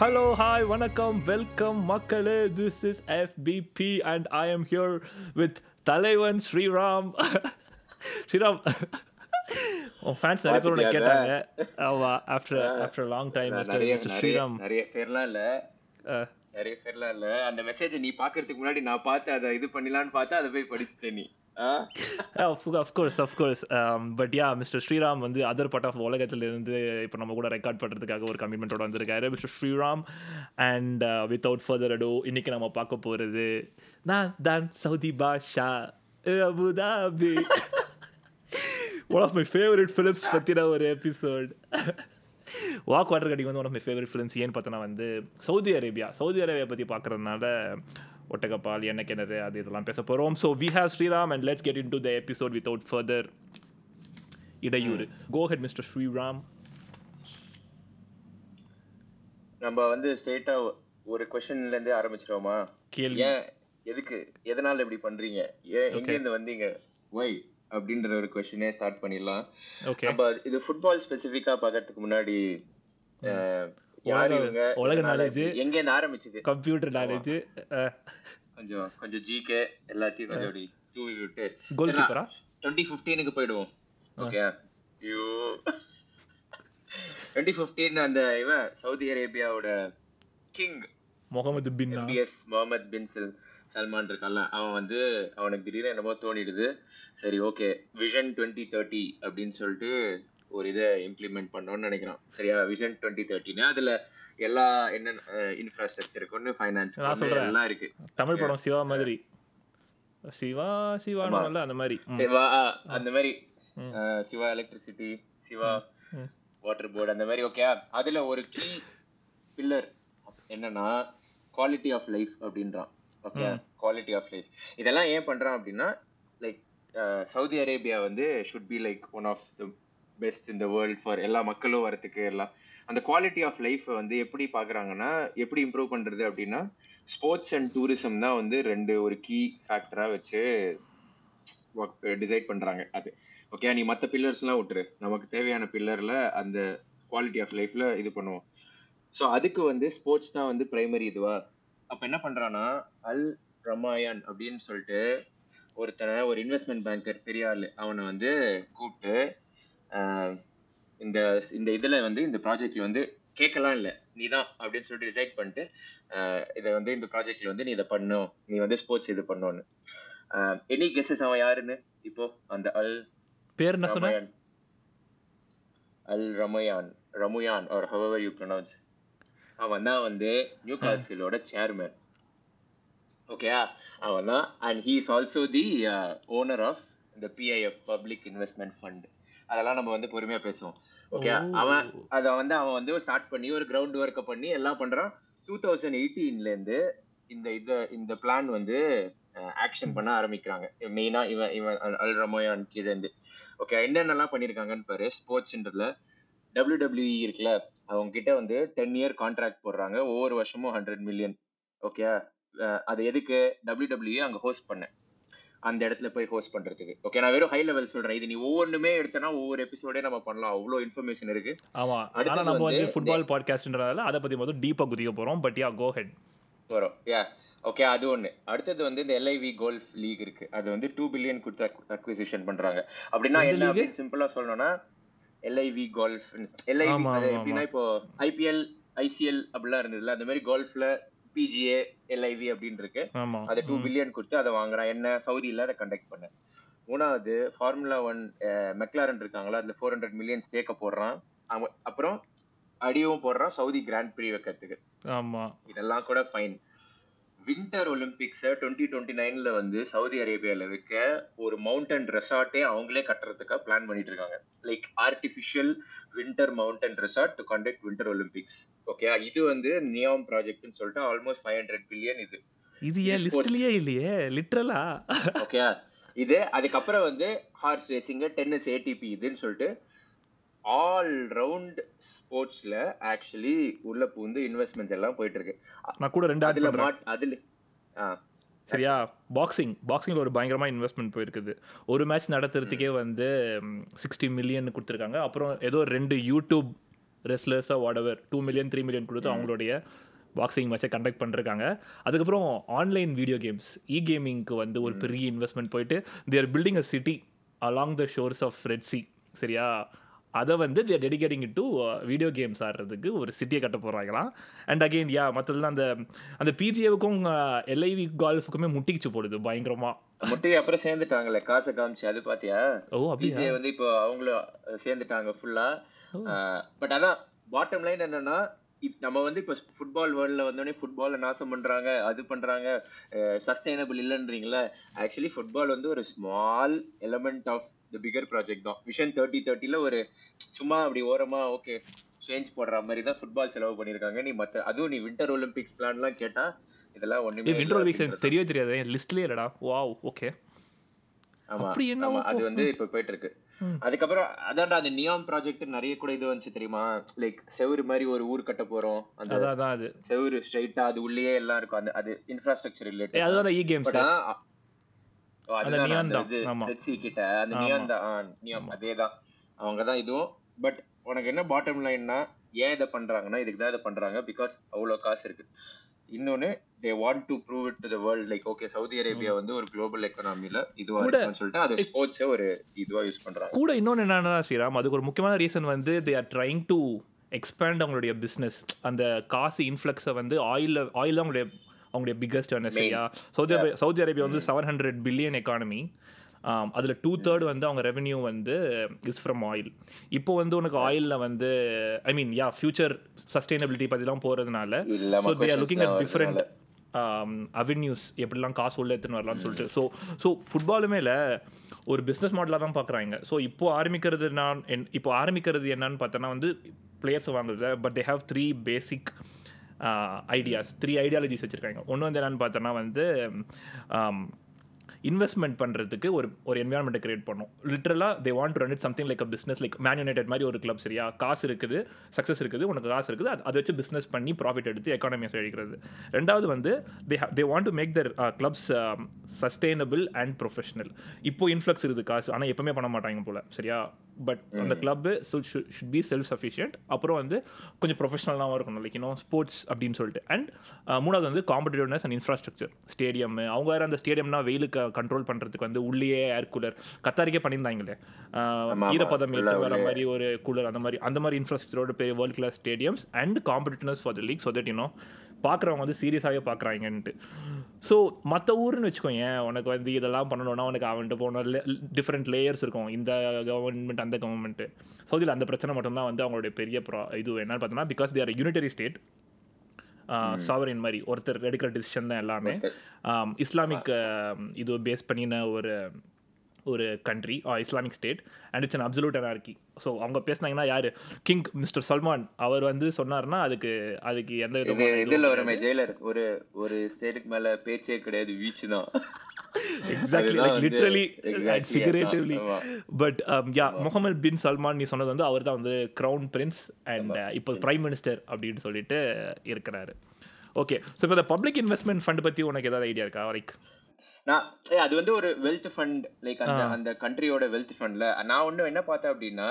Hello, hi, வணக்கம் welcome மக்களே. This is F B B and I am here with தலைவன் ஸ்ரீராம். ஸ்ரீராம். உன் fans நிறைய பேர் பாத்துட்டியா கேட்டாங்க. ஆமா after after long time mister Sriram நிறைய பேர்லாம் இல்ல. நிறைய பேர்லாம் இல்ல. அந்த மெசேஜ் நீ பாக்குறதுக்கு முன்னாடி நான் பார்த்து அதை இது பண்ணிடலாம்னு பார்த்து அதை போய் படிச்சுட்டே நீ? Of course of course but yeah mister Sriram வந்து அதர் பார்ட் ஆஃப் உலகத்திலிருந்து இப்போ நம்ம கூட ரெக்கார்ட் பண்ணுறதுக்காக ஒரு கமிட்மெண்ட்டோட வந்திருக்காரு mister Sriram and without further ado இன்னைக்கு நம்ம பார்க்க போகிறது நான் தான் Saudi Basha Abu Dhabi. One of my favourite films பற்றின ஒரு எபிசோட் வாக் வாட்டர் கட்டிங் வந்து one of my favourite films ஏன்னு பார்த்தோன்னா வந்து சவுதி அரேபியா சவுதி அரேபியா பற்றி பார்க்குறதுனால ஒட்டகப்பால் என்ன கிணறு அது இதெல்லாம் பேச போகிறோம் so we have Sriram and let's get in to the episode without further இடையூறு கோ ஹெட் மிஸ்டர் ஸ்ரீராம் நம்ம வந்து ஸ்ட்ரெயிட்டா ஒரு கொஸ்டின்ல இருந்து ஆரம்பிச்சிருவோமா? கேள்வி. ஏன் எதுக்கு எதனால இப்படி பண்றீங்க? ஏன் எங்க இருந்து வந்தீங்க? ஒய் அப்படின்ற ஒரு கொஸ்டினே ஸ்டார்ட் பண்ணிடலாம். ஓகே நம்ம இது ஃபுட்பால் ஸ்பெசிஃபிக்கா பார்க்கறதுக்கு முன்னாடி யார் உலக- இவங்க? உலக. இப்படி- எங்க இருந்து ஆரம்பிச்சது? கம்ப்யூட்டர் நாலேஜ் கொஞ்சம் கொஞ்சம் ஜிகே எல்லாத்தையும் கொஞ்சம் அப்படி தூவி விட்டு. கோல் கீப்பரா டுவெண்ட்டி ஃபிஃப்டீனுக்கு போயிடுவோம். ஓகே ஐயோ. டுவெண்ட்டி ஃபிஃப்டீன் அந்த இவன் Saudi அரேபியாவோட king Mohammed bin MBS Mohammed bin Sal Salman இருக்கான்ல அவன் வந்து அவனுக்கு திடீர்னு என்னமோ தோணிடுது. சரி ஓகே விஷன் டுவெண்ட்டி தேர்ட்டி அப்படின்னு சொல்லிட்டு ஒரு இதை இம்ப்ளிமெண்ட் பண்ணோம்னு நினைக்கிறான் சரியா? விஷன் டுவெண்ட்டி தேர்ட்டின்னு அதுல எல்லா என்னென்ன இன்ஃப்ராஸ்ட்ரக்சர் கொண்டு ஃபைனான்ஸ். எல்லாம் இருக்கு. தமிழ் படம் சிவா மாதிரி. சிவா சிவானு அந்த மாதிரி. சிவா அந்த மாதிரி. Siva electricity Siva. Water board அந்த மாதிரி ஓகே அதுல ஒரு கீ பில்லர் என்னன்னா குவாலிட்டி ஆஃப் லைஃப் அப்படின்றான். ஓகே குவாலிட்டி ஆஃப் லைஃப் இதெல்லாம் ஏன் பண்றான் அப்படின்னா லைக் சவுதி அரேபியா வந்து should be like one of the best இந்த வேர்ல்ட் ஃபார் எல்லா மக்களும் வரத்துக்கு எல்லாம் அந்த குவாலிட்டி ஆஃப் லைஃப் வந்து எப்படி பாக்குறாங்கன்னா எப்படி இம்ப்ரூவ் பண்றது அப்படின்னா ஸ்போர்ட்ஸ் அண்ட் டூரிசம் தான் வந்து ரெண்டு ஒரு கீ ஃபேக்டரா வச்சு டிசைட் பண்றாங்க. அது ஓகே நீ மற்ற பில்லர்ஸ்லாம் விட்டுரு. நமக்கு தேவையான பில்லர்ல அந்த குவாலிட்டி ஆஃப் லைஃப்ல இது பண்ணுவோம். ஸோ அதுக்கு வந்து ஸ்போர்ட்ஸ் தான் வந்து பிரைமரி இதுவா? அப்ப என்ன பண்றான்னா அல் ரமாயன் அப்படின்னு சொல்லிட்டு ஒருத்தனை ஒரு இன்வெஸ்ட்மெண்ட் பேங்கர் பெரிய ஆளு அவனை வந்து கூப்பிட்டு இந்த இந்த இதுல வந்து இந்த ப்ராஜெக்ட்ல வந்து கேட்கலாம் இல்லை. நீ தான் அப்படின்னு சொல்லிட்டு டிசைட் பண்ணிட்டு இதை வந்து இந்த ப்ராஜெக்ட்ல வந்து நீ இதை பண்ணும் நீ வந்து ஸ்போர்ட்ஸ் இது பண்ணணும்னு. எனி கெஸஸ் அவன் யாருன்னு? இப்போ அந்த அல் பேர் என்ன சொன்ன? Al Rumayyan. Rumayyan are however you pronounce அவன் தான் வந்து நியூ காசிலோட சேர்மேன் ஓகே அவன் தான் and he is also the owner of இந்த பிஐஎஃப் பப்ளிக் இன்வெஸ்ட்மெண்ட் ஃபண்ட் அதெல்லாம் நம்ம வந்து பொறுமையா பேசுவோம். ஓகே அவன் அத வந்து அவன் வந்து ஸ்டார்ட் பண்ணி ஒரு கிரவுண்ட் ஒர்க்கை பண்ணி எல்லாம் பண்றான். டூ தௌசண்ட் எயிட்டீன்ல இருந்து இந்த இத இந்த பிளான் வந்து ஆக்ஷன் பண்ண ஆரம்பிக்கிறாங்க. மெயினா இவன் இவன் அல்- அல் ரமோயான் கீழே இருந்து ஓகே என்னென்னலாம் பண்ணிருக்காங்கன்னு பாரு ஸ்போர்ட்ஸ்ன்றதுல WWE இருக்குல்ல அவங்க கிட்ட வந்து டென் இயர் கான்ட்ராக்ட் போடுறாங்க. ஒவ்வொரு வருஷமும் ஹண்ட்ரட் மில்லியன் ஓகே அது எதுக்கு? WWE அங்க ஹோஸ்ட் பண்ண. அந்த இடத்துல போய் ஹோஸ்ட் பண்றதுக்கு. ஓகே நான் வெறும் ஹை லெவல் சொல்றேன். இது நீ ஒவ்வொன்றுமே எடுத்தனா ஒவ்வொரு எபிசோடே நம்ம பண்ணலாம். அவ்வளோ இன்ஃபர்மேஷன் இருக்கு. ஆமா. அடுத்தது ஆனா நம்ம வந்து ஃபுட்பால் பாட்காஸ்ட்ன்றதால அதை பத்தி மொத்தம் டீப்பா குதிக்க போறோம். பட் யா கோ ஹெட் வரும். யா ஓகே அது ஒண்ணு. அடுத்தது வந்து இந்த எல்ஐவி கோல்ஃப் லீக் இருக்கு. அது வந்து டூ பில்லியன் கொடுத்து அக்விசிஷன் பண்றாங்க. அப்படின்னா என்ன சிம்பிளா சொல்லணும்னா எல்ஐவி கோல்ஃப் எல்ஐவி அது எப்படின்னா இப்போ ஐபிஎல் ஐசிஎல் அப்படிலாம் இருந்ததுல அந்த மாதிரி கோல்ஃப்ல பிஜிஏ எல்ஐவி அப்படின்னு இருக்கு அதை டூ பில்லியன் கொடுத்து அதை வாங்குறான். என்ன சவுதியில அதை கண்டக்ட் பண்ண. மூணாவது ஃபார்முலா ஒன் மெக்லாரன் இருக்காங்களா அதுல ஃபோர் ஹண்ட்ரட் மில்லியன் ஸ்டேக்க போடுறான். அப்புறம் அடியும் போடுறான் சவுதி கிராண்ட் ப்ரீ வைக்கிறதுக்கு. ஆமா. இதெல்லாம் கூட ஃபைன் வின்டர் ஒலிம்பிக்ஸ டுவெண்ட்டி டுவெண்ட்டி நைன்ல வந்து சவுதி அரேபியால வைக்க ஒரு மவுண்டன் ரெசார்ட்டே அவங்களே கட்டுறதுக்காக பிளான் பண்ணிட்டு இருக்காங்க. Like artificial winter mountain resort to conduct winter Olympics okay இது வந்து நியாம் ப்ராஜெக்ட்னு சொல்லிட்டு ஆல்மோஸ்ட் ஃபைவ் ஹண்ட்ரட் பில்லியன் இது. இது ஏன். லிஸ்ட்லயே இல்லையே? லிட்ரலா ஓகே இது அதுக்கப்புறம் வந்து ஹார்ஸ் ரேசிங் டென்னிஸ் ஏடிபி இதுன்னு சொல்லிட்டு ஆல் ரவுண்ட் ஸ்போர்ட்ஸ்ல ஆக்சுவலி உள்ள பூந்து இன்வெஸ்ட்மெண்ட்ஸ் எல்லாம் போயிட்டு இருக்கு நான் கூட ரெண்டு அதுல அதுல சரியா? பாக்ஸிங் பாக்ஸிங்ல ஒரு பயங்கரமா இன்வெஸ்ட்மெண்ட் போயிருக்குது. ஒரு மேட்ச் நடத்துறதுக்கே வந்து சிக்ஸ்டி மில்லியன் கொடுத்துருக்காங்க. அப்புறம் ஏதோ ரெண்டு YouTube ரெஸ்லர்ஸோ whatever two million three million கொடுத்து அவங்களுடைய பாக்ஸிங் மேட்சை கண்டக்ட் பண்ணிருக்காங்க. அதுக்கப்புறம் ஆன்லைன் வீடியோ கேம்ஸ் இ கேமிங்க்கு வந்து ஒரு பெரிய இன்வெஸ்ட்மெண்ட் போயிட்டு they're building a city along the shores of red sea சரியா? அதை வந்து they're dedicating to video games ஆடுறதுக்கு ஒரு சிட்டியை கட்ட போகிறாங்களாம் அண்ட் அகெயின் யா மற்றதுலாம் அந்த அந்த பிஜிஏவுக்கும் எல்ஐவி கால்ஃபுக்குமே முட்டிக்கிச்சு போடுது பயங்கரமாக முட்டி அப்புறம் சேர்ந்துட்டாங்கல்ல காசை காமிச்சு அது பாத்தியா? ஓ அப்படியா? பிஜே வந்து இப்போ அவங்களும் சேர்ந்துட்டாங்க ஃபுல்லா பட் அதான் பாட்டம் லைன் என்னன்னா நம்ம வந்து இப்போ ஃபுட்பால் வேர்ல்ட்ல வந்தோடனே ஃபுட்பாலை நாசம் பண்றாங்க அது பண்றாங்க சஸ்டைனபிள் இல்லைன்றீங்களா ஆக்சுவலி ஃபுட்பால் வந்து ஒரு small element of the bigger project தான் விஷன் தேர்ட்டி தேர்ட்டில ஒரு சும்மா அப்படி ஓரமா ஓகே சேஞ்ச் போடுற மாதிரி தான் ஃபுட்பால் செலவு பண்ணிருக்காங்க நீ மத்த அதுவும் நீ வின்டர் ஒலிம்பிக்ஸ் பிளான்லாம் கேட்டா இதெல்லாம் ஒண்ணுமே விண்டர் இல்ல ஒலிம்பிக்ஸ். எனக்கு தெரியவே தெரியாது என் லிஸ்ட்லேயே இல்லடா வாவ் ஓகே ஆமா அப்படி என்ன ஆமா அது? வந்து இப்ப போயிட்டு இருக்கு. அதுக்கப்புறம் அதான்டா அந்த நியாம் ப்ராஜெக்ட் நிறைய கூட இது வந்துச்சு தெரியுமா? லைக் செவுரு மாதிரி ஒரு ஊர் கட்ட போறோம். அந்த அது. செவுரு ஸ்ட்ரைட்டா அது உள்ளேயே எல்லாம் இருக்கும். அந்த அது இன்ஃப்ராஸ்ட்ரக்சர் ரிலேட்டட் அதுதான் இ கேம்ஸ் அந்த Sea கிட்ட. அந்த. நியான் தான். நியாம் அதேதான். அவங்க தான் இதுவும். பட் உனக்கு என்ன பாட்டம் லைன்னா ஏன் இதை பண்றாங்கன்னா இதுக்கு தான் இதை பண்றாங்க. பிகாஸ் அவ்வளவு காசு இருக்கு. இன்னொன்னு they want to prove it to the world like okay Saudi Arabia வந்து ஒரு குளோபல் எக்கனாமில இதுவா இருக்குன்னு சொல்லிட்டு அது ஸ்போர்ட்ஸை ஒரு இதுவா யூஸ் பண்றாங்க. கூட இன்னொன்று என்னன்னா ஸ்ரீராம் அதுக்கு ஒரு முக்கியமான ரீசன் வந்து they are trying to expand அவங்களுடைய பிஸ்னஸ் அந்த காசு இன்ஃப்ளக்ஸை வந்து ஆயில் ஆயில் அவங்களுடைய அவங்களுடைய பிக்கஸ்ட் என்ன சரியா? சவுதி அரேபியா சவுதி அரேபியா வந்து செவன் ஹண்ட்ரட் பில்லியன் எக்கானமி அதில் டூ தேர்ட் வந்து அவங்க ரெவென்யூ வந்து இஸ் ஃப்ரம் ஆயில் இப்போ வந்து உனக்கு ஆயிலில் வந்து ஐ மீன் யா ஃபியூச்சர் சஸ்டைனபிலிட்டி பற்றிலாம் போகிறதுனால so they're looking at different Um, avenues எப்படிலாம் காசு உள்ள எடுத்துன்னு வரலாம்னு சொல்லிட்டு. ஸோ ஸோ ஃபுட்பாலுமே இல்லை ஒரு பிஸ்னஸ் மாடலாக தான் பார்க்குறாங்க ஸோ இப்போ ஆரம்பிக்கிறது நான் என் இப்போ ஆரம்பிக்கிறது என்னன்னு பார்த்தோன்னா வந்து பிளேயர்ஸ் வாங்குறது but they have three basic ideas three ideologies வச்சுருக்காங்க. ஒன்று வந்து என்னன்னு பார்த்தோன்னா வந்து um, இன்வெஸ்ட்மெண்ட் பண்ணுறதுக்கு ஒரு ஒரு என்வரான்மெண்ட்டை கிரியேட் பண்ணும். லிட்ரலாக they want to run it something like a business like Man United மாதிரி ஒரு கிளப் சரியா? காசு இருக்குது சக்ஸஸ் இருக்குது உனக்கு காசு இருக்குது அது அதை வச்சு பிஸ்னஸ் பண்ணி ப்ராஃபிட் எடுத்து எக்கானமியை செழிக்கிறது. ரெண்டாவது வந்து they they want to make their clubs sustainable and professional இப்போ இன்ஃப்ளக்ஸ் இருக்குது காசு ஆனால் எப்பவுமே பண்ண மாட்டாங்க போல சரியா? பட் அந்த club should be self sufficient அப்புறம் வந்து கொஞ்சம் ப்ரொஃபஷனலாகவும் இருக்கணும். லைக் இன்னும் ஸ்போர்ட்ஸ் அப்படின்னு சொல்லிட்டு. அண்ட் மூணாவது வந்து காம்படிட்டிவ்னஸ் அண்ட் இன்ஃப்ராஸ்ட்ரக்சர் ஸ்டேடியம் அவங்க வேறு அந்த ஸ்டேடியம்னா வெயிலுக்கு கண்ட்ரோல் பண்ணுறதுக்கு வந்து உள்ளேயே ஏர் கூலர் கத்தாரிக்கே பண்ணியிருந்தாங்களே. ஈரப்பதம் வர. மாதிரி ஒரு கூலர் அந்த மாதிரி அந்த மாதிரி இன்ஃப்ராஸ்ட்ரக்சரோட பெரிய world class stadiums and competitiveness for the league so that இன்னும் பார்க்குறவங்க வந்து சீரியஸாகவே பார்க்குறாங்கன்ட்டு ஸோ மற்ற ஊருன்னு வச்சுக்கோங்க உனக்கு வந்து இதெல்லாம் பண்ணணும்னா உனக்கு அவன்கிட்ட போன டிஃப்ரெண்ட் லேயர்ஸ் இருக்கும். இந்த கவர்மெண்ட் அந்த கவர்மெண்ட்டு சவுதியில் அந்த பிரச்சனை மட்டும்தான் வந்து அவங்களுடைய பெரிய ப்ரா இது. என்னன்னு பார்த்தோன்னா because there unitary state sovereign மாதிரி. ஒருத்தர் எடுக்கிற டிசிஷன் தான் எல்லாமே. இஸ்லாமிக் இது பேஸ் பண்ணின ஒரு ஒரு country Islamic state and it's an absolute anarchy so அவங்க பேசுனாங்கன்னா யார்? கிங் மிஸ்டர் சல்மான் அவர் வந்து சொன்னார்னா அதுக்கு அதுக்கு எந்த விதமான இதுல வருமே ஜெயிலர். ஒரு ஒரு ஸ்டேட்டுக்கு மேல பேச்சே கிடையாது வீச்சு தான். Exactly like literally figuratively. But yeah Mohammed bin Salman நீ சொன்னது வந்து அவர் தான் வந்து க்ரௌன் பிரின்ஸ் அண்ட் இப்போ பிரைம் மினிஸ்டர் அப்படின்னு சொல்லிட்டு இருக்கிறாரு. ஓகே ஸோ இப்போ இந்த பப்ளிக் இன்வெஸ்ட்மெண்ட் ஃபண்ட் பற்றி உனக்கு ஏதாவது ஐடியா இருக்கா லைக் நான் அது வந்து ஒரு வெல்த் ஃபண்ட் லைக் அந்த அந்த கண்ட்ரியோட வெல்த் ஃபண்ட்ல நான் ஒண்ணு என்ன பார்த்தேன் அப்படின்னா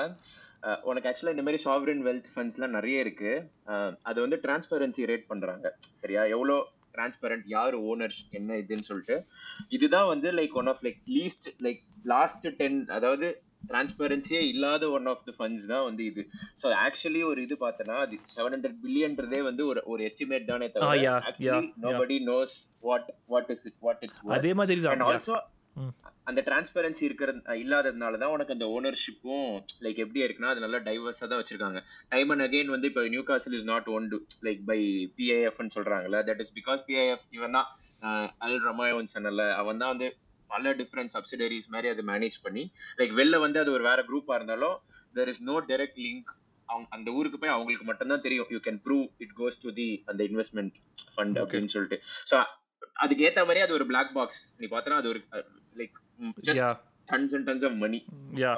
உனக்கு ஆக்சுவலா இந்த மாதிரி சாவரின் வெல்த் ஃபண்ட்ஸ்லாம் நிறைய இருக்கு. அது வந்து டிரான்ஸ்பரன்சி ரேட் பண்றாங்க. சரியா? எவ்வளோ டிரான்ஸ்பரண்ட் யார் ஓனர்ஸ் என்ன இதுன்னு சொல்லிட்டு. இதுதான் வந்து like one of like least like last ten அதாவது டிரான்ஸ்பரன்சியே இல்லாத ஒன் ஆஃப் த ஃபண்ட்ஸ் தான் வந்து இது. ஸோ ஆக்சுவலி ஒரு இது பார்த்தனா அது செவன் ஹண்ட்ரட் பில்லியன்றதே வந்து ஒரு ஒரு எஸ்டிமேட் தானே தவிர nobody knows what what is it what it's அதே மாதிரி அண்ட் ஆல்சோ. அந்த டிரான்ஸ்பரன்சி இருக்கிறது இல்லாததுனால தான் உனக்கு அந்த ஓனர்ஷிப்பும் லைக் எப்படி இருக்குன்னா அது நல்லா டைவர்ஸா தான் வச்சிருக்காங்க. டைம் அண்ட் அகைன் வந்து இப்போ Newcastle is not one to like by பிஐஎஃப்னு சொல்றாங்கல்ல தட் இஸ் பிகாஸ் பிஐஎஃப் இவன் தான் அல் ரமாயோன் சொன்னல அவன் தான் வந்து பல டிஃப்ரெண்ட் சப்சிடரிஸ் மாதிரி அதை மேனேஜ் பண்ணி லைக் வெளில வந்து அது ஒரு வேற குரூப்பா இருந்தாலும் there is no direct link அவங்க அந்த ஊருக்கு போய் அவங்களுக்கு மட்டும்தான் தெரியும். You can prove it goes to the அந்த இன்வெஸ்ட்மெண்ட் ஃபண்ட் அப்படின்னு சொல்லிட்டு. ஸோ அதுக்கு ஏத்த மாதிரி அது ஒரு பிளாக் பாக்ஸ் நீ பார்த்தனா அது ஒரு like tons and tons of money yeah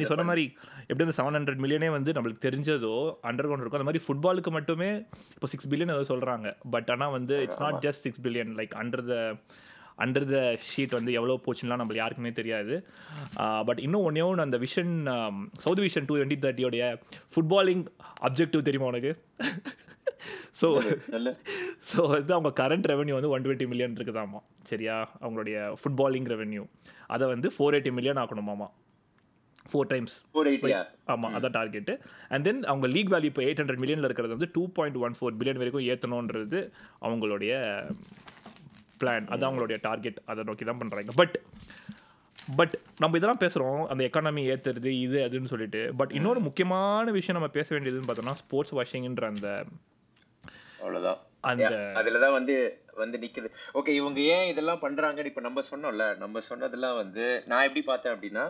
நீ சொன்ன. மாதிரி எப்படி அந்த செவன் ஹண்ட்ரட் மில்லியனே வந்து நம்மளுக்கு தெரிஞ்சதோ அண்டர் கிரவுண்ட் இருக்கும் அந்த மாதிரி ஃபுட்பாலுக்கு மட்டுமே இப்போ சிக்ஸ் பில்லியன் ஏதோ சொல்கிறாங்க பட் ஆனால் வந்து it's not just six billion like under the under the sheet வந்து எவ்வளோ போச்சுலாம் நம்மளுக்கு யாருக்குமே தெரியாது. பட் இன்னும் ஒன்றே ஒன்று அந்த vision south vision two twenty தேர்ட்டியோடைய footballing objective தெரியுமா உனக்கு? ஸோ ஸோ வந்து அவங்க கரண்ட் ரெவன்யூ வந்து ஒன் டுவெண்ட்டி மில்லியன் இருக்குதாமா சரியா? அவங்களுடைய ஃபுட்பாலிங் ரெவன்யூ அதை வந்து ஃபோர் எயிட்டி மில்லியன் ஆக்கணுமாமா ஃபோர் டைம்ஸ் ஆமாம் அதான் டார்கெட்டு அண்ட் தென் அவங்க லீக் வேல்யூ இப்போ எயிட் ஹண்ட்ரட் மில்லியனில் இருக்கிறது வந்து two point one four billion வரைக்கும் ஏற்றணுன்றது அவங்களுடைய பிளான் அது அவங்களுடைய டார்கெட் அதை நோக்கி தான் பண்ணுறாங்க பட் பட் நம்ம இதெல்லாம் பேசுகிறோம் அந்த எக்கானமி ஏற்றுறது இது அதுன்னு சொல்லிட்டு. பட் இன்னொரு முக்கியமான விஷயம் நம்ம பேச வேண்டியதுன்னு பார்த்தோம்னா ஸ்போர்ட்ஸ் வாஷிங்ன்ற அந்த அவ்வளவுதான். அந்த அதுலதான் வந்து வந்து நிக்குது. ஓகே இவங்க ஏன் இதெல்லாம் பண்றாங்கன்னு இப்ப நம்ம சொன்னோம்ல. நம்ம சொன்னதெல்லாம் வந்து நான் எப்படி பார்த்தேன் அப்படின்னா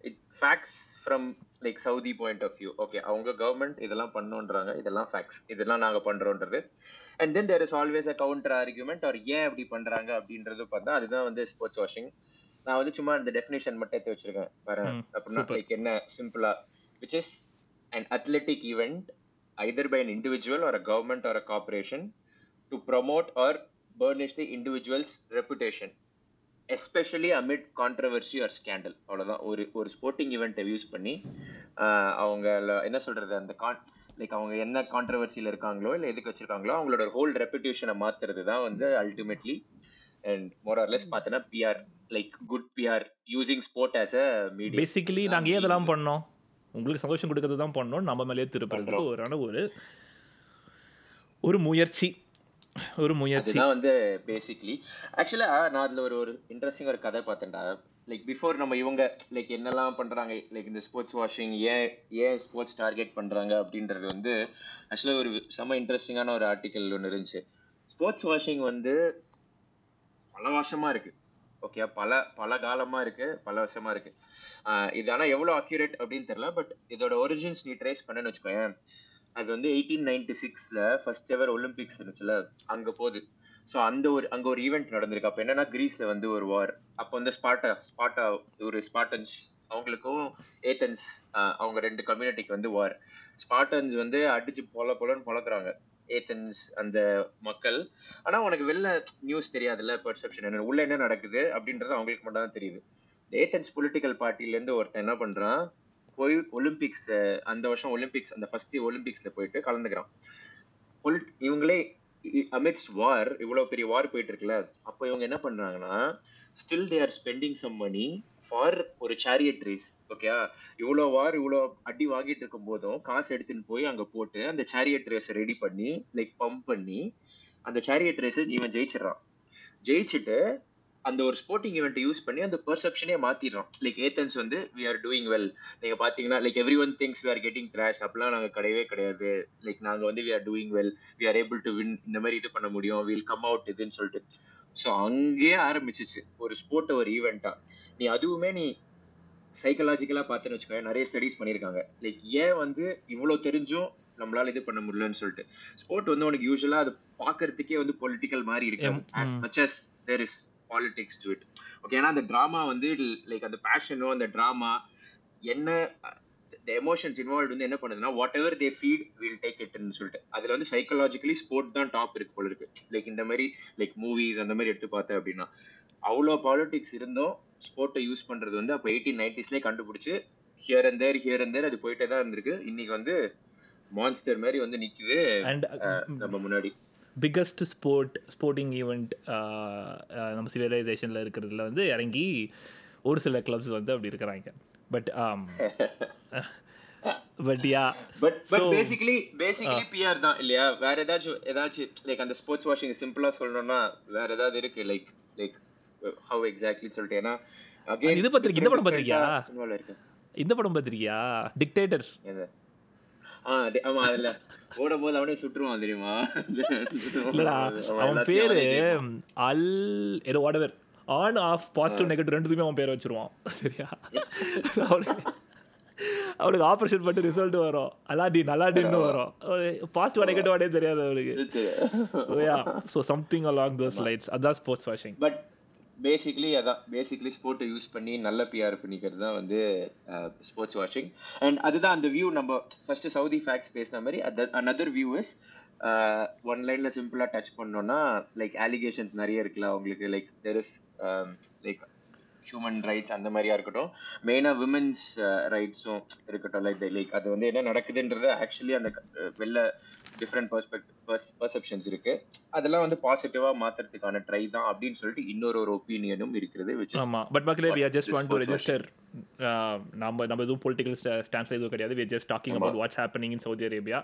it facts from like Saudi point of view okay அவங்க கவர்மெண்ட் இதெல்லாம் பண்ணோன்றாங்க. இதெல்லாம் ஃபேக்ட்ஸ் இதெல்லாம் நாங்க பண்றோன்றது. And then there is always a counter argument அவர் ஏன் அப்படி பண்றாங்க அப்படின்றது பார்த்தா அதுதான் வந்து ஸ்போர்ட்ஸ் வாஷிங் நான் வந்து சும்மா இந்த டெஃபினேஷன் மட்டும் எடுத்து வச்சிருக்கேன். ம், அப்படின்னா. லைக் என்ன சிம்பிளா which is an athletic event either by an individual or a government or a corporation to promote or burnish the individual's reputation especially amid controversy or scandal. அவ்வளவுதான். ஒரு ஒரு ஸ்போர்ட்டிங் ஈவெண்ட்டை யூஸ் பண்ணி அவங்க என்ன சொல்றது அந்த கான் லைக் அவங்க என்ன கான்ட்ரவர்சியில் இருக்காங்களோ இல்லை எதுக்கு வச்சிருக்காங்களோ அவங்களோட ஹோல் ரெப்புடேஷனை மாத்துறது தான் வந்து ultimately and more or less பார்த்தோன்னா PR like good PR using sport as a media basically நாங்கள் ஏன் இதெல்லாம் பண்ணோம்? உங்களுக்கு சந்தோஷம் கொடுக்கறது தான் பண்ணோம். நம்ம மேலேயே திருப்புறதுக்கு ஒரு ஒரு ஒரு முயற்சி. ஒரு முயற்சி. வந்து பேசிக்லி ஆக்சுவலா நான் அதுல ஒரு ஒரு இன்ட்ரெஸ்டிங் ஒரு கதை பார்த்தேன்டா. லைக் பிஃபோர் நம்ம இவங்க லைக் என்னெல்லாம் பண்றாங்க? லைக் இந்த ஸ்போர்ட்ஸ் வாஷிங் ஏன் ஏன் ஸ்போர்ட்ஸ் டார்கெட் பண்றாங்க அப்படின்றது வந்து ஆக்சுவலாக ஒரு செம்ம இன்ட்ரெஸ்டிங்கான ஒரு ஆர்டிக்கல் ஒன்று இருந்துச்சு. ஸ்போர்ட்ஸ் வாஷிங் வந்து பல வருஷமா இருக்கு. ஓகே பல பல காலமா இருக்கு பல வருஷமா இருக்கு. இது ஆனால் எவ்வளோ அக்யூரேட் அப்படின்னு தெரியல பட் இதோட ஒரிஜின்ஸ் நீ ட்ரேஸ் பண்ணேன்னு வச்சுக்கோயேன். அது வந்து எயிட்டீன் நைன்டி சிக்ஸில் ஃபர்ஸ்ட் எவர் ஒலிம்பிக்ஸ் இருந்துச்சுல அங்கே போகுது. ஸோ அந்த ஒரு அங்கே ஒரு ஈவெண்ட் நடந்திருக்கு. அப்போ என்னன்னா கிரீஸ்ல வந்து ஒரு வார் அப்போ வந்து ஸ்பாட்டா ஸ்பாட்டா ஒரு ஸ்பாட்டன்ஸ் அவங்களுக்கும் ஏத்தன்ஸ் அவங்க ரெண்டு கம்யூனிட்டிக்கு வந்து வார் ஸ்பாட்டன்ஸ் வந்து அடிச்சு பொல பொலன்னு பொழக்குறாங்க. ஏத்தன்ஸ் அந்த மக்கள். ஆனால் உனக்கு வெளில நியூஸ் தெரியாதுல்ல பெர்செப்ஷன் என்ன? உள்ள என்ன நடக்குது அப்படின்றது அவங்களுக்கு மட்டும் தான் தெரியுது. ஏத்தன்ஸ் பொலிட்டிக்கல் பார்ட்டிலேருந்து ஒருத்தன் என்ன பண்ணுறான் போய் ஒலிம்பிக்ஸ் அந்த வருஷம் ஒலிம்பிக்ஸ் அந்த ஃபர்ஸ்ட் ஒலிம்பிக்ஸ்ல போயிட்டு கலந்துக்கிறான். பொலிட் இவங்களே அமிட்ஸ் வார் இவ்வளவு பெரிய வார் போயிட்டு இருக்குல்ல அப்போ இவங்க என்ன பண்றாங்கன்னா still they are spending some money for ஒரு சேரியட் ரேஸ் ஓகே இவ்வளோ வார் இவ்வளோ அடி வாங்கிட்டு இருக்கும் போதும் காசு எடுத்துன்னு போய் அங்க போட்டு அந்த சேரியட் ரேஸை ரெடி பண்ணி லைக் பம்ப் பண்ணி அந்த சேரியட் ரேஸை இவன் ஜெயிச்சிடறான். ஜெயிச்சுட்டு அந்த ஒரு ஸ்போர்ட்டிங் ஈவெண்ட் யூஸ் பண்ணி அந்த பெர்செப்ஷனே மாத்திடுறோம். லைக் ஏத்தன்ஸ் வந்து வி ஆர் டூயிங் வெல் நீங்க பாத்தீங்கன்னா like every one things we are getting crash அப்படிலாம் நாங்க கிடையவே கிடையாது. லைக் நாங்க வந்து we are doing well we are able to win இந்த மாதிரி இது பண்ண முடியும். வில் கம் அவுட் இதுன்னு சொல்லிட்டு. ஸோ அங்கேயே ஆரம்பிச்சிச்சு. ஒரு ஸ்போர்ட் ஒரு ஈவெண்ட்டா நீ அதுவுமே நீ சைக்கலாஜிக்கலா பார்த்துன்னு வச்சுக்கோ நிறைய ஸ்டடிஸ் பண்ணியிருக்காங்க. லைக் ஏன் வந்து இவ்வளோ தெரிஞ்சும் நம்மளால இது பண்ண முடியலன்னு சொல்லிட்டு. ஸ்போர்ட் வந்து உனக்கு யூஸ்வலா அது பார்க்கறதுக்கே வந்து பொலிட்டிக்கல் மாதிரி இருக்கு um, as hmm. much as politics to it. Okay ஏன்னா அந்த டிராமா வந்து லைக் அந்த பேஷனோ அந்த டிராமா என்ன எமோஷன்ஸ் இன்வால்வ் வந்து என்ன பண்ணுதுன்னா whatever they feed will take இட்னு சொல்லிட்டு. அதுல வந்து சைக்கலாஜிக்கலி ஸ்போர்ட் தான் டாப் இருக்கு போல இருக்கு. லைக் இந்த மாதிரி லைக் மூவிஸ் அந்த மாதிரி எடுத்து பார்த்தேன் அப்படின்னா அவ்வளோ பாலிடிக்ஸ் இருந்தும் ஸ்போர்ட்டை யூஸ் பண்றது வந்து அப்போ எயிட்டீன் நைன்டிஸ்லேயே கண்டுபிடிச்சு here and there here and there அது போயிட்டே தான் இருந்திருக்கு. இன்னைக்கு வந்து மான்ஸ்டர் மாதிரி வந்து நிக்குது நம்ம முன்னாடி. பிக்கஸ்ட் ஸ்போர்ட் ஸ்போர்ட்டிங் ஈவெண்ட் நம்ம சிவிலைசேஷனில் இருக்கிறதுல வந்து இறங்கி ஒரு சில கிளப்ஸ் வந்து அப்படி இருக்கிறாங்க. But but yeah but but basically basically PR தான் இல்லையா? வேற ஏதாச்சும் ஏதாச்சும் லைக் அந்த ஸ்போர்ட்ஸ் வாஷிங் சிம்பிளா சொல்லணும்னா வேற ஏதாவது இருக்கு லைக் லைக் ஹவ் எக்ஸாக்ட்லி சொல்லிட்டு ஏன்னா இது பார்த்திருக்கீங்க, இந்த படம் இருக்கு. இந்த படம் பார்த்திருக்கியா டிக்டேட்டர் ஆமா அதுல. ஓடும் போது அவனே தெரியுமா பேரு. அல் ஏதோ whatever on of positive negative ரெண்டுத்துக்குமே அவன் பேர் வச்சிருவான். சரியா? அவனுக்கு ஆப்ரேஷன் பண்ணி ரிசல்ட் வரும். அலாடி நல்லாடின்னு வரும். பாசிட்டிவ் நெகட்டிவ் வாடே தெரியாது அவனுக்கு. So something along those lines அதான் ஸ்போர்ட்ஸ் வாஷிங் பட் பேசிக்லி அதான். பேசிக்லி ஸ்போர்ட்டை யூஸ் பண்ணி நல்ல பிஆர் பண்ணிக்கிறது தான் வந்து ஸ்போர்ட்ஸ் வாட்சிங் அண்ட் அதுதான் அந்த வியூ நம்ம ஃபர்ஸ்ட் சவுதி ஃபேக்ஸ் பேசின மாதிரி அனதர் வியூ இஸ் ஒன் லைன்ல சிம்பிளா டச் பண்ணோம்னா லைக் அலிகேஷன்ஸ் நிறைய இருக்குல்ல அவங்களுக்கு like there is like human rights அந்த மாதிரியா இருக்கட்டும். மெயினாக விமன்ஸ் ரைட்ஸும் இருக்கட்டும். லைக் லைக் அது வந்து என்ன நடக்குதுன்றது ஆக்சுவலி அந்த வெளில டிஃப்ரெண்ட் பெர்ஸ்பெக்ட் பர்செப்ஷன்ஸ் இருக்கு. அதெல்லாம் வந்து பாசிட்டிவா மாத்துறதுக்கான ட்ரை தான் அப்படின்னு சொல்லிட்டு இன்னொரு ஒரு ஒப்பீனியனும் இருக்கிறது is ஆமா. பட் மக்களே we are just want to register நம்ம நம்ம எதுவும் பொலிட்டிக்கல் ஸ்டான்ஸ் எதுவும் கிடையாது. We just talking about what's happening in Saudi Arabia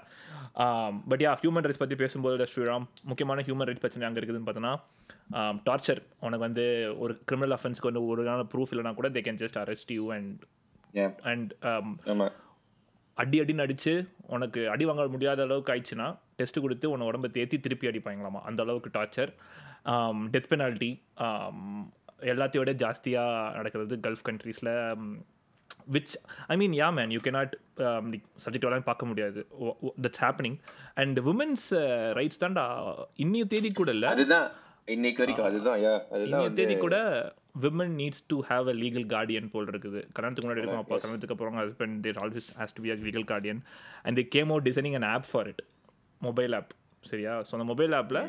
but yeah human rights பற்றி பேசும்போது ஸ்ரீராம் முக்கியமான ஹியூமன் ரைட்ஸ் பிரச்சனை அங்கே இருக்குதுன்னு பார்த்தோன்னா டார்ச்சர் உனக்கு வந்து ஒரு கிரிமினல் அஃபென்ஸ்க்கு வந்து ஒரு நாள் ப்ரூஃப் இல்லைனா கூட they can just arrest you and and அடி அடின்னு அடிச்சு உனக்கு அடி வாங்க முடியாத அளவுக்கு ஆயிடுச்சுன்னா டெஸ்ட் கொடுத்து உன்னை உடம்ப தேத்தி திருப்பி அடிப்பாங்களாமா? அந்த அளவுக்கு டார்ச்சர் டெத் பெனால்ட்டி எல்லாத்தையும் விட ஜாஸ்தியாக நடக்கிறது கல்ஃப் கண்ட்ரீஸில் which I mean yeah man you cannot subject எல்லாம் பார்க்க முடியாது. That's happening and women's rights தான்டா. இன்னைய தேதி கூட இல்லை. அதுதான். இன்னைக்கு வரைக்கும் அதுதான் இன்னைய தேதி கூட women needs to have a legal guardian போல் இருக்குது. கல்யாணத்துக்கு முன்னாடி இருக்கும் அப்பா கல்யாணத்துக்கு அப்புறம் husband there always has to be a legal guardian and they came designing an app for it mobile app சரியா? ஸோ அந்த மொபைல் ஆப்பில்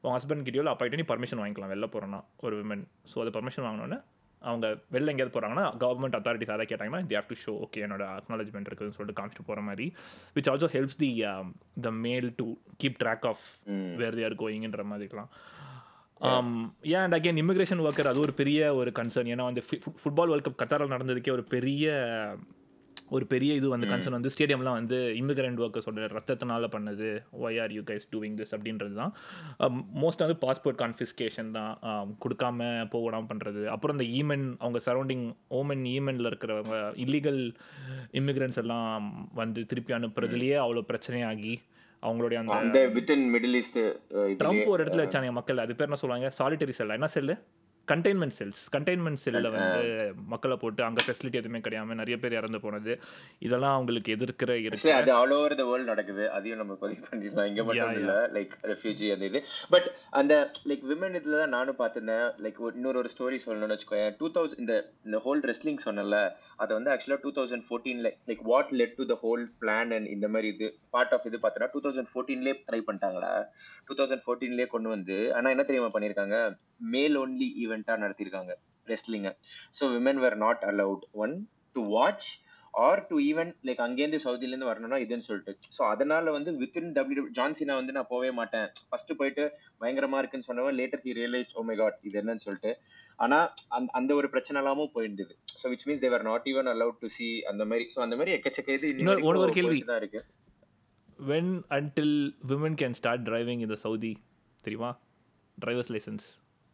உங்கள் ஹஸ்பண்ட் கிட்டயோ இல்லை அப்பா நீ பர்மிஷன் வாங்கிக்கலாம் வெளில போகிறோன்னா ஒரு விமன் ஸோ அது பர்மிஷன் வாங்கினோன்னே அவங்க வெளில எங்கேயாவது போகிறாங்கன்னா கவர்மெண்ட் அத்தாரிட்டிஸ் அதை கேட்டாங்கன்னா they have to show okay என்னோட அக்னாலஜ்மெண்ட் இருக்குதுன்னு சொல்லிட்டு காமிச்சிட்டு போகிற மாதிரி. Which also helps the the male to keep track of where they are கோயிங்ன்ற மாதிரிக்கலாம். ஏன் அண்ட் அகேன் இமிகிரேஷன் ஒர்க்கர் அது ஒரு பெரிய ஒரு கன்சர்ன் ஏன்னா வந்து ஃபுட்பால் வேர்ல்ட் கப் கத்தாரில் நடந்ததுக்கே ஒரு பெரிய ஒரு பெரிய இது வந்து கன்சர்ன் வந்து ஸ்டேடியம்லாம் வந்து இமிகிரண்ட் ஒர்க்கர்ஸோட ரத்தத்தினால பண்ணது. Why are you guys doing this அப்படின்றது தான். மோஸ்ட் வந்து பாஸ்போர்ட் கான்ஃபிஸ்கேஷன் தான். Um, கொடுக்காம போகலாம் பண்ணுறது அப்புறம் இந்த ஈமென் அவங்க சரௌண்டிங் ஓமன் ஈமெனில் இருக்கிறவங்க இல்லீகல் இமிகிரண்ட்ஸ் எல்லாம் வந்து திருப்பி அனுப்புறதுலேயே அவ்வளோ பிரச்சனையாகி அவங்களுடைய அந்த அந்த வித்தின் மிடில் ஈஸ்ட் ட்ரம்ப் ஒரு இடத்துல வச்சாங்க மக்கள். அது பேர் என்ன சொல்லுவாங்க? சாலிட்டரி செல் என்ன செல்லு? கண்டெய்ன்மெண்ட் செல்ஸ் கண்டெய்ன்மெண்ட் செல்லில் வந்து மக்களை போட்டு அங்கே ஃபெசிலிட்டி எதுவுமே கிடையாம நிறைய பேர் இறந்து போனது. இதெல்லாம் அவங்களுக்கு எதிர்க்கிற இருக்கு அது ஆல் ஓவர் த வேர்ல்ட் நடக்குது. அதையும் நம்ம பதிவு பண்ணிடலாம். இங்க மட்டும் இல்ல லைக் ரெஃப்யூஜி அந்த இது. பட் அந்த லைக் விமன் இதுல தான் நானும் பார்த்திருந்தேன். லைக் இன்னொரு ஒரு ஸ்டோரி சொல்லணும்னு வச்சுக்கோயேன். டூ தௌசண்ட் இந்த இந்த ஹோல் ரெஸ்லிங் சொன்னல அதை வந்து ஆக்சுவலா two thousand ஃபோர்டீன்ல like what led to the whole plan and இந்த மாதிரி இது பார்ட் ஆஃப் இது பார்த்தோன்னா டூ தௌசண்ட் ஃபோர்டீன்லேயே ட்ரை பண்ணிட்டாங்களா? டூ தௌசண்ட் ஃபோர்டீன்லேயே கொண்டு வந்து ஆனா என்ன தெரியுமா பண்ணியிருக்காங்க? மேல் ஒன்லி ஈவெண்ட்டா நடத்திருக்காங்க ரெஸ்லிங்க so women were not allowed one to watch or to even like அங்கேருந்து சவுதில இருந்து வரணும்னா இதுன்னு சொல்லிட்டு. ஸோ அதனால வந்து வித்தின் டபிள்யூ ஜான்சினா வந்து நான் போவே மாட்டேன். ஃபர்ஸ்ட் போயிட்டு பயங்கரமா இருக்குன்னு சொன்னவன் later he realise oh my god இது என்னன்னு சொல்லிட்டு. ஆனா அந்த அந்த ஒரு பிரச்சனை எல்லாமும் போயிருந்தது. So which means they're not even allowed to see அந்த மாதிரி ஸோ அந்த மாதிரி எக்கச்சக்க இது இன்னொரு- ஒரு கேள்வி. தான் இருக்கு. When until women can start driving இந்த சவுதி தெரியுமா? டிரைவர்ஸ் லைசன்ஸ்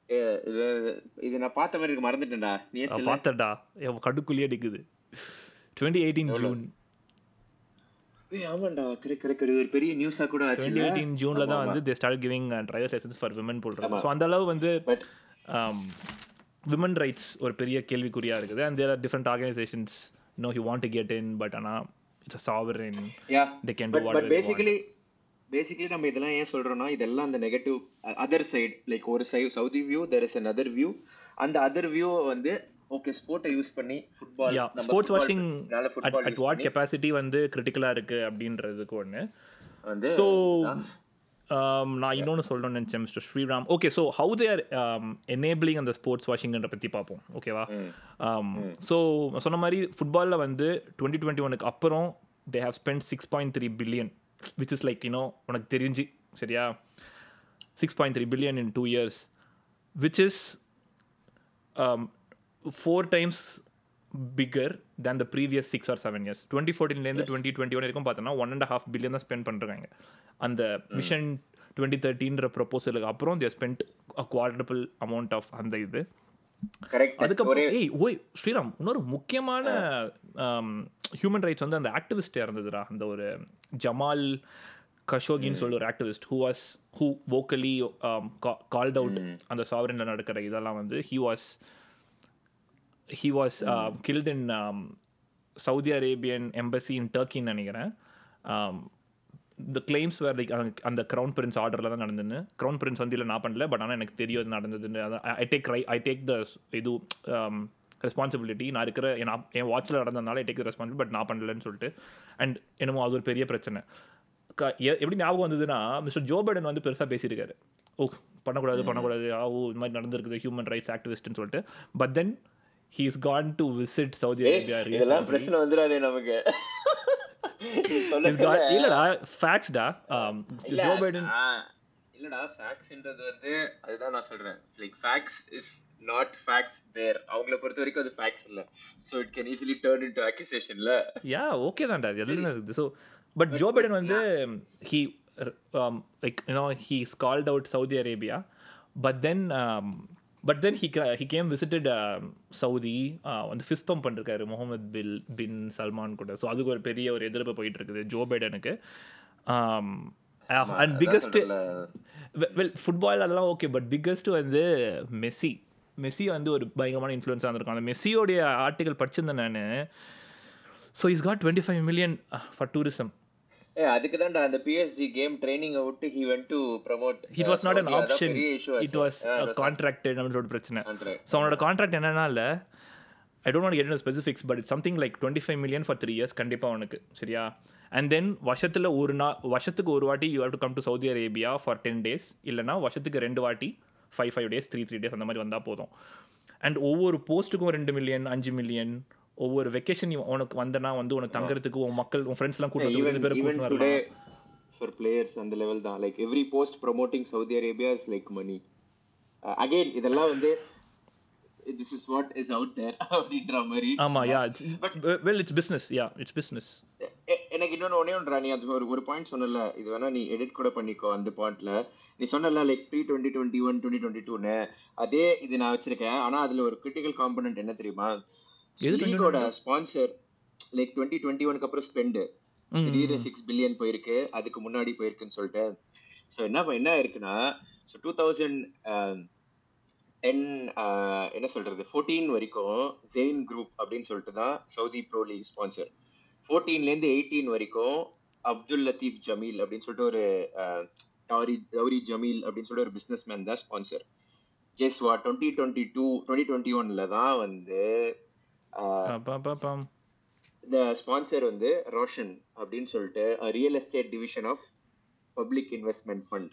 இது- நான் பார்த்த மாதிரி இருக்கு மறந்துட்டேன்டா. நீ. பார்த்தடா என் கடுக்குள்ளேயே அடிக்குது. டுவெண்ட்டி எயிட்டீன் ஜூன் ஆமாண்டா. ஒரு பெரிய நியூஸா கூட ஆச்சு டுவெண்ட்டி எயிட்டீன் ஜூனில் தான் வந்து they start giving drivers licence for women போடுறாங்க. ஸோ அந்த அளவு வந்து விமன் ரைட்ஸ் ஒரு பெரிய கேள்விக்குறியாக இருக்குது. And there are different organisations no he want to get in but ஆனால் it's a sovereign yeah they can do but what but they want. Basically basically நம்ம இதெல்லாம் ஏன் சொல்றோம்னா இதெல்லாம் அந்த நெகட்டிவ் அதர் சைடு லைக் ஒரு side Saudi view there is another view அந்த other view வந்து ஓகே ஸ்போர்ட்டை யூஸ் பண்ணி football sports washing at what capacity வந்து கிரிட்டிக்கலாக இருக்குது அப்படின்றதுக்கு ஒன்று வந்து ஸோ நான் இன்னொன்று சொல்லணும்னு நினச்சேன் mister Sriram. Okay so how they're enabling அந்த ஸ்போர்ட்ஸ் வாஷிங்ன்ற பற்றி பார்ப்போம். ஓகேவா ஸோ சொன்ன மாதிரி ஃபுட்பாலில் வந்து டுவெண்ட்டி டுவெண்ட்டி ஒனுக்கு அப்புறம் they have spend six point three billion which is like you know உனக்கு தெரிஞ்சு சரியா? Six point three billion in two years which is four times figure than the previous six or seven years twenty ஃபோர்டீன்லேருந்து twenty twenty one வரைக்கும் பார்த்தோன்னா one and half billion தான் spend பண்ணுறாங்க அந்த vision twenty தேர்ட்டின்ற ப்ரொபோசலுக்கு அப்புறம் they spend a quadruple amount of அந்த இது. அதுக்கப்புறம் ஏய் ஓய் ஸ்ரீராம் இன்னொரு முக்கியமான ஹியூமன் ரைட்ஸ் வந்து அந்த ஆக்டிவிஸ்ட் இறந்ததுடா. அந்த ஒரு ஜமால் கஷோகின்னு சொல்லி ஒரு activist who was who vocally called out அந்த சாவரனில் நடக்கிற இதெல்லாம் வந்து he was he was killed in Saudi Arabian embassy in டர்க்கின்னு நினைக்கிறேன். த கிளைம்ஸ் வேர் லைக் அந்த க்ரௌன் பிரின்ஸ் ஆர்டரில் தான் நடந்துன்னு க்ரௌன் பிரின்ஸ் வந்து இல்லை நான் பண்ணல பட் ஆனால் எனக்கு தெரியும் அது நடந்ததுன்னு. ஐ டேக் ரை ஐ டேக் த இது ரெஸ்பான்சிபிலிட்டி நான் இருக்கிற என் என் வாட்சில் நடந்ததுனால I take the responsibility but நான் பண்ணலன்னு சொல்லிட்டு. அண்ட் என்னமோ அது ஒரு பெரிய பிரச்சனை. க- எப்படி ஞாபகம் வந்ததுன்னா மிஸ்டர் ஜோ பைடன் வந்து பெருசாக பேசியிருக்காரு. ஓ பண்ணக்கூடாது பண்ணக்கூடாது. ஆ ஓ இது மாதிரி நடந்திருக்குது ஹியூமன் ரைட்ஸ் ஆக்டிவிஸ்ட்னு சொல்லிட்டு. But then he is gone to visit Saudi Arabia இதெல்லாம் பிரச்சனை வந்துடாதே நமக்கு. இல்லடா ஃபேக்ட்ஸ்டா இல்ல, ஜோ பைடன் இல்லடா ஃபேக்ட்ஸ்ன்றது வந்து அதுதான் நான் சொல்றேன். Like facts is not facts there அவங்கள பொறுத்த வரைக்கும் அது ஃபேக்ட்ஸ் இல்ல. So it can easily turn into அக்யூசேஷன்ல yeah okay தான்டா எதுவும் இருக்குது ஸோ பட் ஜோ பைடன் வந்து he like you know he called out Saudi Arabia but then but then he he came visited Saudi வந்து fist pump பண்ணிருக்காரு Mohammed bill பின் சல்மான் கூட. So அதுக்கு ஒரு பெரிய ஒரு எதிர்ப்பு போயிட்டு இருக்குது ஜோ பைடனுக்கு அண்ட் பிக்கஸ்ட் வெல் ஃபுட்பால் அதெல்லாம் ஓகே பட் பிக்கஸ்ட் வந்து மெஸ்ஸி. மெஸ்ஸி வந்து ஒரு பயங்கரமான இன்ஃப்ளூயன்ஸாக இருந்திருக்கும். அந்த மெஸ்ஸியோடைய ஆர்டிகல் படிச்சிருந்தேன் நான். So is got twenty five million for tourism ஏ அதுக்கு தான்டா அந்த பிஎஸ்ஜி கேம் ட்ரைனிங் விட்டு he went to promote it was not an option it was contracted நம்மளோட பிரச்சனை ஸோ அவனோட கான்ட்ராக்ட் என்னன்னா இல்லை I don't not get specifics but it something like twenty five million for three years கண்டிப்பாக அவனுக்கு சரியா? And then வருஷத்தில் ஒரு நாள் வருஷத்துக்கு ஒரு வாட்டி you have to come to Saudi Arabia for ten days இல்லைனா வருஷத்துக்கு ரெண்டு வாட்டி five five days three three days அந்த மாதிரி வந்தால் போதும். அண்ட் ஒவ்வொரு போஸ்ட்டுக்கும் ரெண்டு மில்லியன் அஞ்சு மில்லியன் ஒவ்வொரு வெக்கேஷன் உனக்கு வந்தனா வந்து உனக்கு தங்குறதுக்கு உன் மக்கள் உன் ஃப்ரெண்ட்ஸ்லாம் கூட்டு வந்து பேர் கூட்டு டுடே வரலாம். ஃபார் பிளேயர்ஸ் அந்த லெவல் தான். Like every post promoting Saudi Arabia is like money again இதெல்லாம் வந்து this is what is out there அப்படின்ற மாதிரி. ஆமாம் yeah well it's business yeah it's business எ- எனக்கு இன்னொன்னு ஒன்னே ஒன்றா நீ அது ஒரு ஒரு பாயிண்ட் சொன்னல இது வேணா நீ எடிட் கூட பண்ணிக்கோ அந்த பாயிண்ட்ல நீ சொன்னல like pre twenty twenty one twenty twenty டூன்னு அதே இது நான் வச்சிருக்கேன் ஆனா அதுல ஒரு கிரிட்டிக்கல் காம்பனன்ட் என்ன தெரியுமா? லீகோட ஸ்பான்சர் லைக் டுவெண்ட்டி டுவெண்ட்டி ஒனுக்கு அப்புறம் ஸ்பெண்ட் திடீர்னு சிக்ஸ் பில்லியன் போயிருக்கு அதுக்கு முன்னாடி போயிருக்குன்னு சொல்லிட்டு. ஸோ என்ன என்ன இருக்குன்னா ஸோ டூ தௌசண்ட் டென் என்ன சொல்றது? ஃபோர்டீன் வரைக்கும் ஜெயின் குரூப் அப்படின்னு சொல்லிட்டு தான் சவுதி ப்ரோ லீக் ஸ்பான்சர் ஃபோர்டீன்லேருந்து எயிட்டீன் வரைக்கும் அப்துல் லத்தீஃப் ஜமீல் அப்படின்னு சொல்லிட்டு ஒரு டவுரி டவுரி ஜமீல் அப்படின்னு சொல்லிட்டு ஒரு பிஸ்னஸ் மேன் தான் ஸ்பான்சர் கெஸ் வா twenty twenty two twenty twenty ஒன்ல தான் வந்து இந்த ஸ்பான்சர் வந்து ரோஷன் அப்படின்னு சொல்லிட்டு real estate division of public investment fund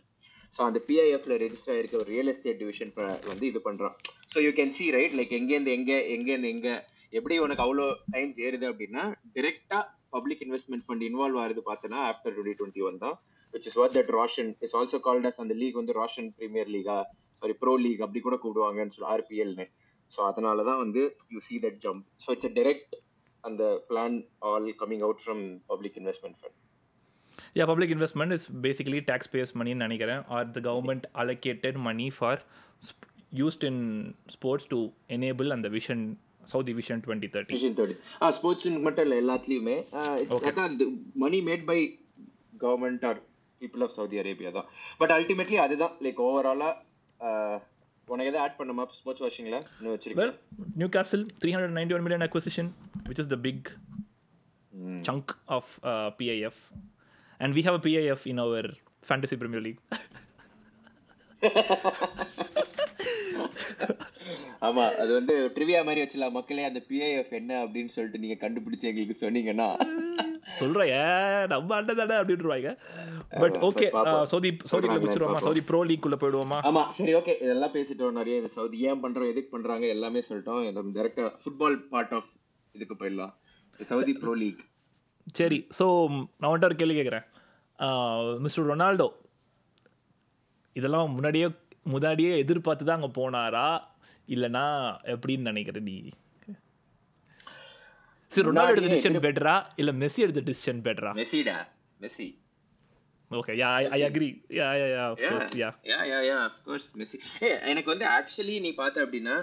so அந்த பிஐஎஃப்ல ரெஜிஸ்டர் ஆயிருக்க ஒரு ரியல் எஸ்டேட் டிவிஷன் வந்து இது பண்றான் so you can see right like எங்கேருந்து எங்க எங்கேருந்து எங்க எப்படி உனக்கு அவ்வளோ டைம்ஸ் ஏறுது அப்படின்னா டிரெக்டா பப்ளிக் இன்வெஸ்ட்மெண்ட் ஃபண்ட் இன்வால்வ் ஆகுது பார்த்தனா ஆஃப்டர் டுவெண்ட்டி டுவெண்ட்டி ஒன் தான். Which is what that Roshn is also called as அந்த லீக் வந்து ரோஷன் பிரீமியர் லீகா சாரி ப்ரோ லீக் அப்படி கூட கூப்பிடுவாங்கன்னு சொல்லி ஆர்பிஎல்னு ஸோ அதனால தான் வந்து you see that jump so it's a direct அந்த plan all coming out from public investment fund Yeah, public investment is basically taxpayers' money in நினைக்கிறேன் or the government allocated money for sp- used in sports to enable and the vision Saudi Vision 2030. Vision thirty ah sports மட்டும் இல்லை எல்லாத்துலேயுமே money made by government are people of Saudi Arabia தான் but ultimately அதுதான் like ஓவராலாக உனக்கு எதாவது add பண்ணுமா sports வாஷிங்கில் இன்னும் வச்சிருக்கேன் Well, Newcastle 391 million acquisition, which is the big chunk of uh, PIF, and we have a PIF in our fantasy Premier League. ஆமா அது வந்து ட்ரிவியா மாதிரி வச்சுலாம் மக்களே அந்த பிஐஎஃப் என்ன அப்படின்னு சொல்லிட்டு நீங்க கண்டுபிடிச்சு எங்களுக்கு சொன்னீங்கன்னா. சொல்றேன். நம்ம அண்ணன் தானே அப்படின்ட்டுருவாங்க பட் ஓகே. சவுதி சவுதிக்குள்ள குச்சிருவோமா சவுதி ப்ரோ லீக்குள்ள போயிடுவோமா? ஆமா சரி ஓகே இதெல்லாம் பேசிட்டோம் நிறைய. இந்த சவுதி ஏன் பண்றோம் எதுக்கு பண்றாங்க எல்லாமே சொல்லிட்டோம். நம்ம டேரக்டா ஃபுட்பால் பார்ட் ஆஃப் இதுக்கு போயிடலாம். சவுதி ப்ரோ லீக் சரி ஸோ நான் வந்துட்டு ஒரு கேள்வி கேட்குறேன் மிஸ்டர் ரொனால்டோ. இதெல்லாம் முன்னாடியே முன்னாடியே எதிர்பார்த்து தான் அங்கே போனாரா? இல்லைனா எப்படின்னு நினைக்கிற நீ. சரி ரொனால்டோ எடுத்த டிசிஷன் பெட்டரா இல்லை மெஸ்ஸி எடுத்த டிசிஷன் பெட்டரா மெஸ்ஸிடா? Messi. Okay yeah I agree yeah yeah yeah yeah yeah yeah yeah of course Messi. ஏ எனக்கு வந்து ஆக்சுவலி நீ பார்த்த அப்படின்னா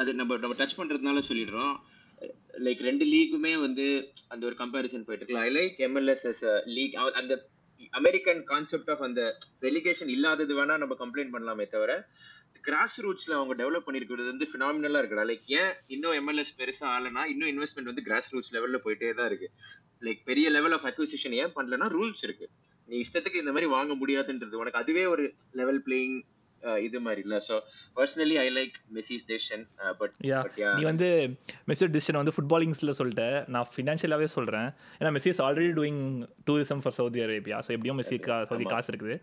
அது நம்ம நம்ம டச் பண்றதுனால சொல்லிடுறோம். லைக் ரெண்டு லீக்குமே வந்து அந்த ஒரு கம்பேரிசன் போயிட்டு இருக்கலாம். I like MLS as league அந்த அமெரிக்கன் கான்செப்ட் ஆஃப் அந்த ரெலிகேஷன் இல்லாதது வேணா நம்ம கம்ப்ளைண்ட் பண்ணலாமே தவிர கிராஸ் ரூட்ஸ்ல அவங்க டெவலப் பண்ணிருக்கிறது வந்து ஃபினாமினலா இருக்குடா. லைக் ஏன் இன்னும் எம்எல்எஸ் பெருசா ஆலனா இன்னும் இன்வெஸ்ட்மெண்ட் வந்து கிராஸ் ரூட்ஸ் லெவல்ல போயிட்டே தான் இருக்கு. லைக் பெரிய லெவல் ஆஃப் அக்விசிஷன் ஏன் பண்ணலன்னா ரூல்ஸ் இருக்கு. நீ இஷ்டத்துக்கு இந்த மாதிரி வாங்க முடியாதுன்றது. உனக்கு அதுவே ஒரு லெவல் பிளேயிங் இது மாதிரி இல்ல so personally I like Messi's decision but yeah நீ வந்து மெஸ்ஸி டிசிஷன் வந்து ஃபுட்பாலிங்ஸில் சொல்லிட்ட. நான் ஃபினான்ஷியலாகவே சொல்கிறேன் ஏன்னா Messi is already doing tourism for Saudi Arabia so எப்படியும் மெஸ்ஸி சவுதி காசு இருக்குது.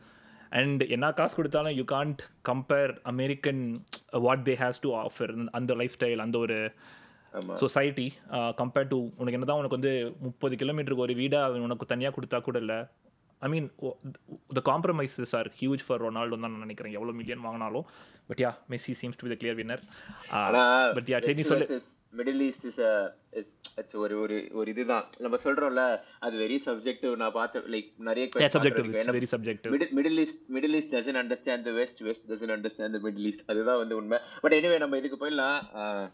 அண்ட் என்ன காசு கொடுத்தாலும் you can't compare American what they has to offer அந்த லைஃப் ஸ்டைல் அந்த ஒரு சொசைட்டி கம்பேர் டு உனக்கு என்னதான் உனக்கு வந்து முப்பது கிலோமீட்டருக்கு ஒரு வீடா அவன் உனக்கு தனியாக கொடுத்தா கூட இல்லை. I mean the compromises are huge for Ronaldo தான் நான் நினைக்கிறேன். எவ்வளோ மில்லியன் வாங்கினாலும். But yeah Messi seems to be the clear winner but yeah சரி சொல்லு. மிடில் ஈஸ்ட் இஸ் இட்ஸ் ஒரு ஒரு ஒரு இதுதான். நம்ம சொல்றோம்ல அது வெரி சப்ஜெக்டிவ் நான் பார்த்த லைக் நிறைய. It's very subjective. Middle east middle east doesn't understand the west west doesn't understand the middle east அதுதான் வந்து உண்மை. பட் எனிவே நம்ம இதுக்கு போயிடலாம். ஆஹ்,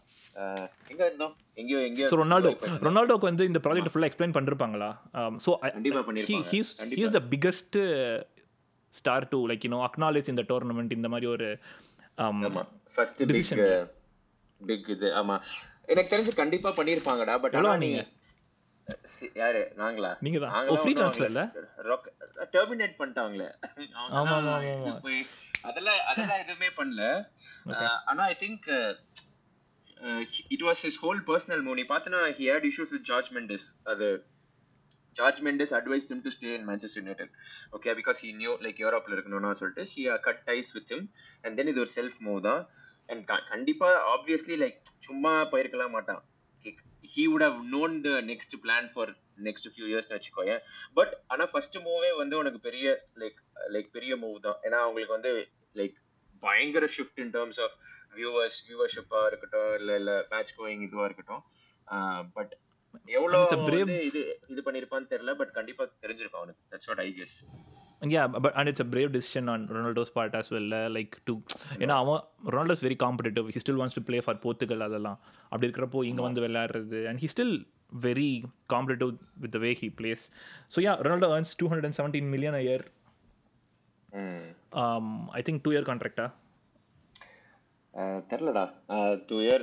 எங்க இருந்தோம்? எங்கேயோ எங்கேயோ. ஸோ ரொனால்டோ ரொனால்டோக்கு வந்து இந்த ப்ராஜெக்ட் ஃபுல்லாக எக்ஸ்பிளைன் பண்ணிருப்பாங்களா? ஸோ கண்டிப்பா பண்ணிருப்பாங்க. He's he's the biggest star to like you know acknowledge இந்த டோர்னமெண்ட் இந்த மாதிரி ஒரு ஃபர்ஸ்ட் Decision. பிக் இது. ஆமா. எனக்கு தெரிஞ்சு கண்டிப்பா பண்ணிருப்பாங்கடா பட் ஆனா நீங்க? யாரு? நாங்களா? நீங்க தான். இல்ல? ரொக்க டெர்மினேட் பண்ணிட்டாங்களே. ஆமா, ஆமா, அதெல்லாம் அதெல்லாம் எதுவுமே பண்ணல. ஆனா I think it was his whole personal movie நீ பார்த்தனா he had issues with George Mendes அது George Mendes advise them to stay in Manchester United okay because he knew like யூரோப்பில் இருக்கணும்னா சொல்லிட்டு he cut ties with him. And then இது ஒரு self move தான். And கண்டிப்பா ஆப்வியஸ்லி லைக் சும்மா போயிருக்கலாம் மாட்டான். He would have known the next plan for next few years வச்சுக்கோயேன் பட் ஆனால் ஃபர்ஸ்ட் மூவே வந்து உனக்கு பெரிய லைக் லைக் பெரிய மூவ் தான். ஏன்னா அவங்களுக்கு வந்து லைக் பயங்கர shift in terms of viewers வியூவர்ஷிப்பா இருக்கட்டும் இல்ல இல்ல மேட்ச் கோயிங் இதுவா இருக்கட்டும். பட் எவ்வளவு இது இது பண்ணிருப்பான்னு தெரியல பட் கண்டிப்பா தெரிஞ்சிருக்கும் அவனுக்கு. That's what I guess but and it's a brave decision on ronaldo's part as well uh, like to ஏன்னா அவன் Ronaldo's very competitive he still wants to play for Portugal அதெல்லாம். அப்படி இருக்கிறப்போ இங்க வந்து விளையாடுறது. And he still very competitive with the way he plays. So yeah ronaldo earns 217 million a year. um i think two year contract ah தெரியலடா two year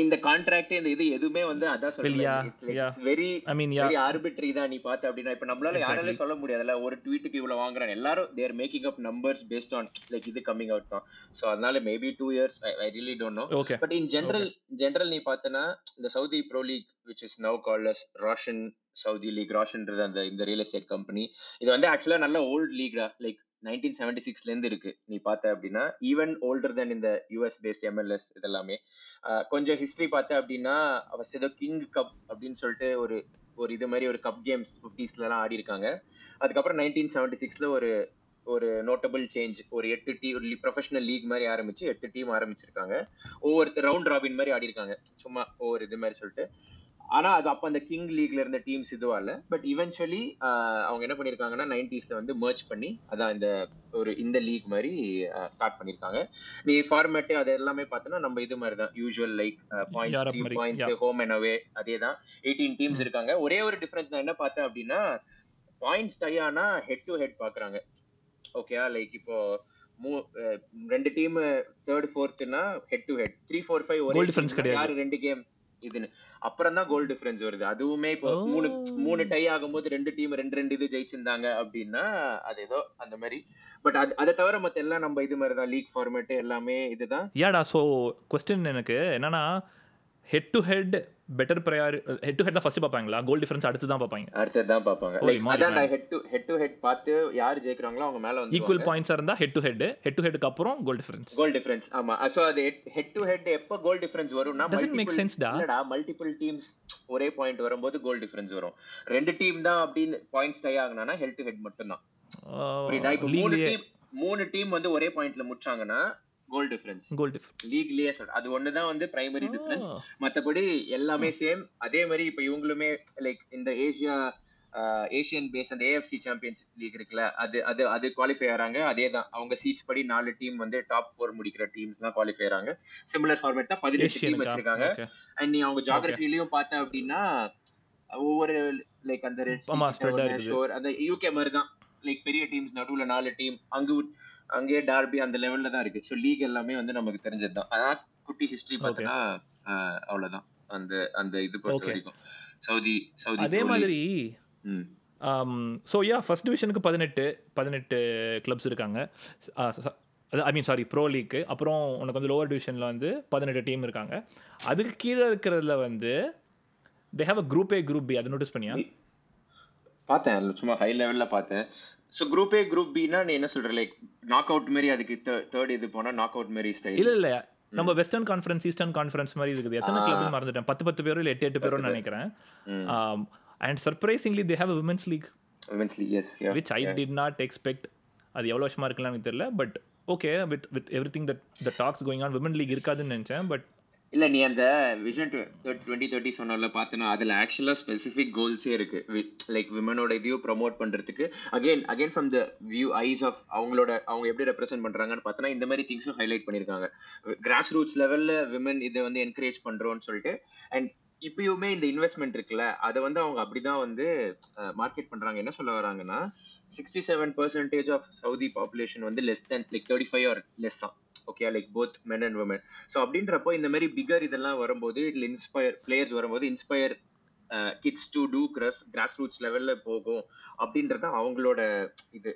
இந்த contract இந்த இது எதுவுமே வந்து அதான் yeah. Very I mean, yeah. Very arbitrary தான் நீ பார்த்த அப்படின்னா இப்ப நம்மளால யாராலையும் சொல்ல முடியாதுல்ல. ஒரு ட்வீட்டுக்கு இவ்வளவு வாங்குறான் எல்லாரும் they're making up numbers based on like இது கம்மிங் அவுட் தான். சோ அதனால maybe two years I really don't know but in general general நீ பார்த்தனா இந்த Saudi pro league which is now called as Roshn Saudi league ராஷன்ன்றது அந்த இந்த real estate company இது வந்து ஆக்சுவலா நல்ல ஓல்ட் லீக்டா லைக் நைன்டீன் செவன்டி சிக்ஸ்லேருந்து இருக்கு. நீ பார்த்த அப்படின்னா ஈவன் ஓல்டர் தென் இந்த யூஎஸ் பேஸ்ட் எம்எல்எஸ் இதெல்லாமே. கொஞ்சம் ஹிஸ்ட்ரி பார்த்த அப்படின்னா ஃபர்ஸ்ட் ஏதோ கிங் கப் அப்படின்னு சொல்லிட்டு ஒரு ஒரு இது மாதிரி ஒரு கப் கேம்ஸ் ஃபிஃப்டிஸ்லலாம் ஆடி இருக்காங்க அதுக்கப்புறம் நைன்டீன் செவன்டி சிக்ஸில் ஒரு ஒரு நோட்டபிள் சேஞ்ச் ஒரு எட்டு டீ ஒரு ப்ரொஃபஷனல் லீக் மாதிரி ஆரம்பிச்சு எட்டு டீம் ஆரம்பிச்சிருக்காங்க. ஒவ்வொரு ரவுண்ட் ராபின் மாதிரி ஆடி இருக்காங்க சும்மா ஒவ்வொரு இது மாதிரி சொல்லிட்டு. ஆனா அது அப்ப அந்த கிங் லீக்ல இருந்த டீம்ஸ் இதுவா இல்ல பட் இவென்ச்சுவலி அவங்க என்ன பண்ணிருக்காங்கன்னா நைன்டிஸ்ல வந்து மர்ச் பண்ணி அதான் இந்த ஒரு இந்த லீக் மாதிரி ஸ்டார்ட் பண்ணிருக்காங்க. நீ ஃபார்மேட் அது எல்லாமே பார்த்தோன்னா நம்ம இது மாதிரி தான் usual like points points home and away அதே தான் எயிட்டீன் டீம்ஸ் இருக்காங்க. ஒரே ஒரு டிஃபரன்ஸ் நான் என்ன பார்த்தேன் அப்படின்னா பாயிண்ட்ஸ் டை ஆனா ஹெட் டு ஹெட் பாக்குறாங்க ஓகே லைக் இப்போ மூ- ரெண்டு team third ஃபோர்த்னா head to head three four five ஒரே கிடையாது. யாரு ரெண்டு கேம் இதுன்னு. அப்புறம் தான் கோல் டிஃபரன்ஸ் வருது. அதுவுமே இப்போ. மூணு மூணு டை ஆகும்போது ரெண்டு டீம் ரெண்டு ரெண்டு இது ஜெயிச்சிருந்தாங்க அப்படின்னா அது ஏதோ அந்த மாதிரி. பட் அது அதை தவிர மத்த எல்லாம் நம்ம இது மாதிரி தான் லீக் ஃபார்மேட் எல்லாமே இதுதான். ஏடா ஸோ கொஸ்டின் எனக்கு என்னன்னா head to head better priority head to head தான் ஃபர்ஸ்ட் பார்ப்பாங்களா? கோல் டிஃபரன்ஸ் அடுத்து தான் பார்ப்பாங்க. அடுத்தது தான் பார்ப்பாங்க. லைக் அதான். Head to head to head பார்த்து யார் ஜெயிக்கிறாங்களோ அவங்க மேல வந்து ஈக்குவல் பாயிண்ட்ஸாக இருந்தால் head to head head to ஹெட்டுக்கு அப்புறம் கோல் டிஃபரன்ஸ் கோல் டிஃபரன்ஸ் ஆமா. சோ அது ஹெட் டு ஹெட் எப்ப கோல் டிஃபரன்ஸ் வரும்னா Doesn't make multiple- sense டா. இல்லடா மல்டிபிள் டீம்ஸ் ஒரே பாயிண்ட் வரும்போது கோல் டிஃபரன்ஸ் வரும். ரெண்டு டீம் தான் அப்படின்னு பாயிண்ட்ஸ் டை ஆகுனா ஹெட் டு ஹெட் மட்டும் தான் புரியுதா? இப்போ மூணு டீம் மூணு டீம் வந்து ஒரே பாயிண்ட்ல முடிச்சாங்கன்னா கோல் டிஃபரன்ஸ் கோல் டிஃபரன்ஸ் லீக்லயே அது ஒண்ணுதான் வந்து பிரைமரி டிஃபரன்ஸ் மத்தபடி எல்லாமே சேம் அதே மாதிரி இப்ப இவங்களுமே லைக் இந்த ஏசியா ஏசியன் பேஸ் அந்த ஏஎஃப்சி சாம்பியன்ஸ் லீக் இருக்குல்ல அது அது அது குவாலிஃபை ஆறாங்க. அதே தான் அவங்க சீட்ஸ் படி நாலு டீம் வந்து டாப் ஃபோர் முடிக்கிற டீம்ஸ் தான் குவாலிஃபை ஆறாங்க. சிமிலர் ஃபார்மேட் தான் பதினெட்டு டீம் வச்சிருக்காங்க. அண்ட் நீ அவங்க ஜாகிரபிலையும் பார்த்த அப்படின்னா ஒவ்வொரு லைக் அந்த. ஷோர் அந்த யூகே மாதிரி தான் லைக் பெரிய டீம்ஸ் நடுவுல நாலு டீம் அங்க அங்கேயே டார்பி அந்த லெவல்ல தான் இருக்கு. ஸோ லீக் எல்லாமே வந்து நமக்கு தெரிஞ்சது தான் அதான் குட்டி ஹிஸ்டரி பார்த்தோன்னா அவ்வளவுதான். அந்த அந்த இது பொறுத்த. வரைக்கும். சவுதி சவுதி அதே. மாதிரி ஸோ யா ஃபர்ஸ்ட் டிவிஷனுக்கு பதினெட்டு பதினெட்டு கிளப்ஸ் இருக்காங்க. ஐ மீன் சாரி ப்ரோ லீக்கு அப்புறம் உனக்கு வந்து லோவர் டிவிஷனில் வந்து பதினெட்டு டீம் இருக்காங்க. அதுக்கு கீழே இருக்கிறதுல வந்து they have a group A group B அதை நோட்டீஸ் பண்ணியா? பார்த்தேன் சும்மா ஹை லெவல்ல பார்த்தேன். ஸோ குரூப் ஏ குரூப் பினா நீ என்ன சொல்ற? லைக் நாக் அவுட் மாதிரி அதுக்கு தேர்ட் இது போனா நாக் அவுட் மாதிரி ஸ்டைல் இல்ல. இல்ல நம்ம வெஸ்டர்ன் கான்ஃபரன்ஸ் ஈஸ்டர்ன் கான்ஃபரன்ஸ் மாதிரி இருக்குது. எத்தனை கிளப் மறந்துட்டேன். பத்து பத்து பேரும் இல்லை எட்டு எட்டு பேரும் நினைக்கிறேன். And surprisingly they have women's league women's league as which I did not expect அது எவ்வளோ வருஷமா இருக்கலாம் எனக்கு தெரியல. But okay with with everything that the talks going on women league இருக்காதுன்னு நினைச்சேன். பட் இல்ல நீ அந்த விஷன் டுவெண்ட்டி தேர்ட்டி சொன்னல பார்த்தனா அதுல ஆக்சுவலா ஸ்பெசிஃபிக் கோல்ஸே இருக்கு. லைக் விமனோட இதையும் ப்ரொமோட் பண்றதுக்கு. Again again from the view eyes of அவங்களோட அவங்க எப்படி ரெப்ரசென்ட் பண்றாங்கன்னு பார்த்தனா இந்த மாதிரி திங்ஸும் ஹைலைட் பண்ணிருக்காங்க கிராஸ் ரூட்ஸ் லெவல்ல விமன் இதை வந்து என்கரேஜ் பண்றோம்னு சொல்லிட்டு அண்ட் இப்பயுமே இந்த இன்வெஸ்ட்மெண்ட் இருக்குல்ல அதை வந்து அவங்க அப்படிதான் வந்து மார்க்கெட் பண்றாங்க. என்ன சொல்ல வராங்கன்னா sixty seven percentage of Saudi population வந்து less than like thirty five or less தான் okay like both men and women so அப்படின்றப்போ இந்த மாதிரி பிகர் இதெல்லாம் வரும்போது இட்ல இன்ஸ்பயர் பிளேயர்ஸ் வரும்போது inspire kids to to grass grass roots லெவல்ல போகும். அப்படின்றது அவங்களோட இது.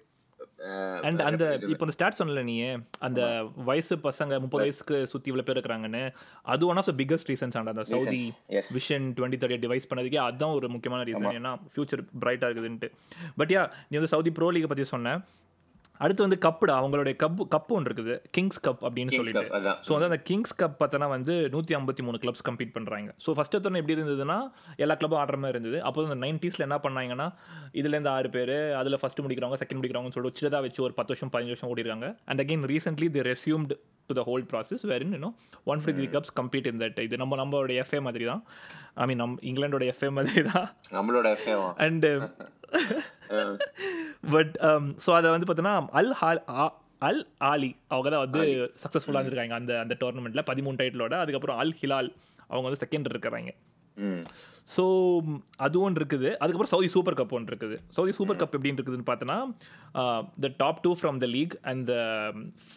அண்ட் அந்த இப்போ இந்த ஸ்டாட் சொன்னல நீ அந்த வயசு பசங்க முப்பது வயசுக்கு சுத்தி இவ்வளவு பேர் இருக்கிறாங்கன்னு அது one of the biggest reasons and அந்த Saudi vision twenty thirty devise பண்ணதுக்கே அதுதான் ஒரு முக்கியமான ரீசன் ஏன்னா ஃபியூச்சர் பிரைட்டா இருக்குதுன்ட்டு. பட் யா நீ வந்து சவுதி ப்ரோ லீக் பத்தி சொன்ன அடுத்து வந்து கப்புடா அவங்களுடைய கப் கப்பு ஒன்று இருக்குது. கிங்ஸ் கப் அப்படின்னு சொல்லிட்டு. ஸோ வந்து அந்த கிங்ஸ் கப் பார்த்தோன்னா வந்து நூற்றி ஐம்பத்தி மூணு கிளப்ஸ் கம்ப்ளீட் பண்ணுறாங்க ஸோ ஃபஸ்ட் எத்தனை எப்படி இருந்ததுன்னா எல்லா கிளப்பும் ஆடுற மாதிரி இருந்தது. அப்போ அந்த நைன்டீஸில் என்ன பண்ணாங்கன்னா இதுலேருந்து ஆறு பேர் அதில் ஃபஸ்ட்டு முடிக்கிறவங்க செகண்ட் முடிக்கிறவங்கன்னு சொல்லிட்டு சின்னதாக வச்சு ஒரு பத்து வருஷம் பதினஞ்சு வருஷம் ஓடிருக்காங்க. And again recently they resumed to the whole process where in இன்னும் one fifty three cups complete in that இது நம்ம நம்மளோட எஃப்ஏ மாதிரி தான். ஐ மீன் நம் இங்கிலாண்டோட எஃப்ஏ மாதிரி தான். நம்மளோட எஃப்ஏ அண்ட் பட் ஸோ அதை வந்து பார்த்தோன்னா அல் ஹால் அல் ஆலி அவங்க தான் வந்து சக்ஸஸ்ஃபுல்லாக இருந்திருக்காங்க அந்த அந்த டோர்னமெண்ட்டில் பதிமூணு டைட்டிலோட அதுக்கப்புறம் அல் ஹிலால் அவங்க வந்து செகண்ட் இருக்கிறாங்க ஸோ அது ஒன்று இருக்குது. அதுக்கப்புறம் சவுதி சூப்பர் கப் ஒன்று இருக்குது. சவுதி சூப்பர் கப் எப்படின்னு இருக்குதுன்னு பார்த்தோன்னா the top two from the league and the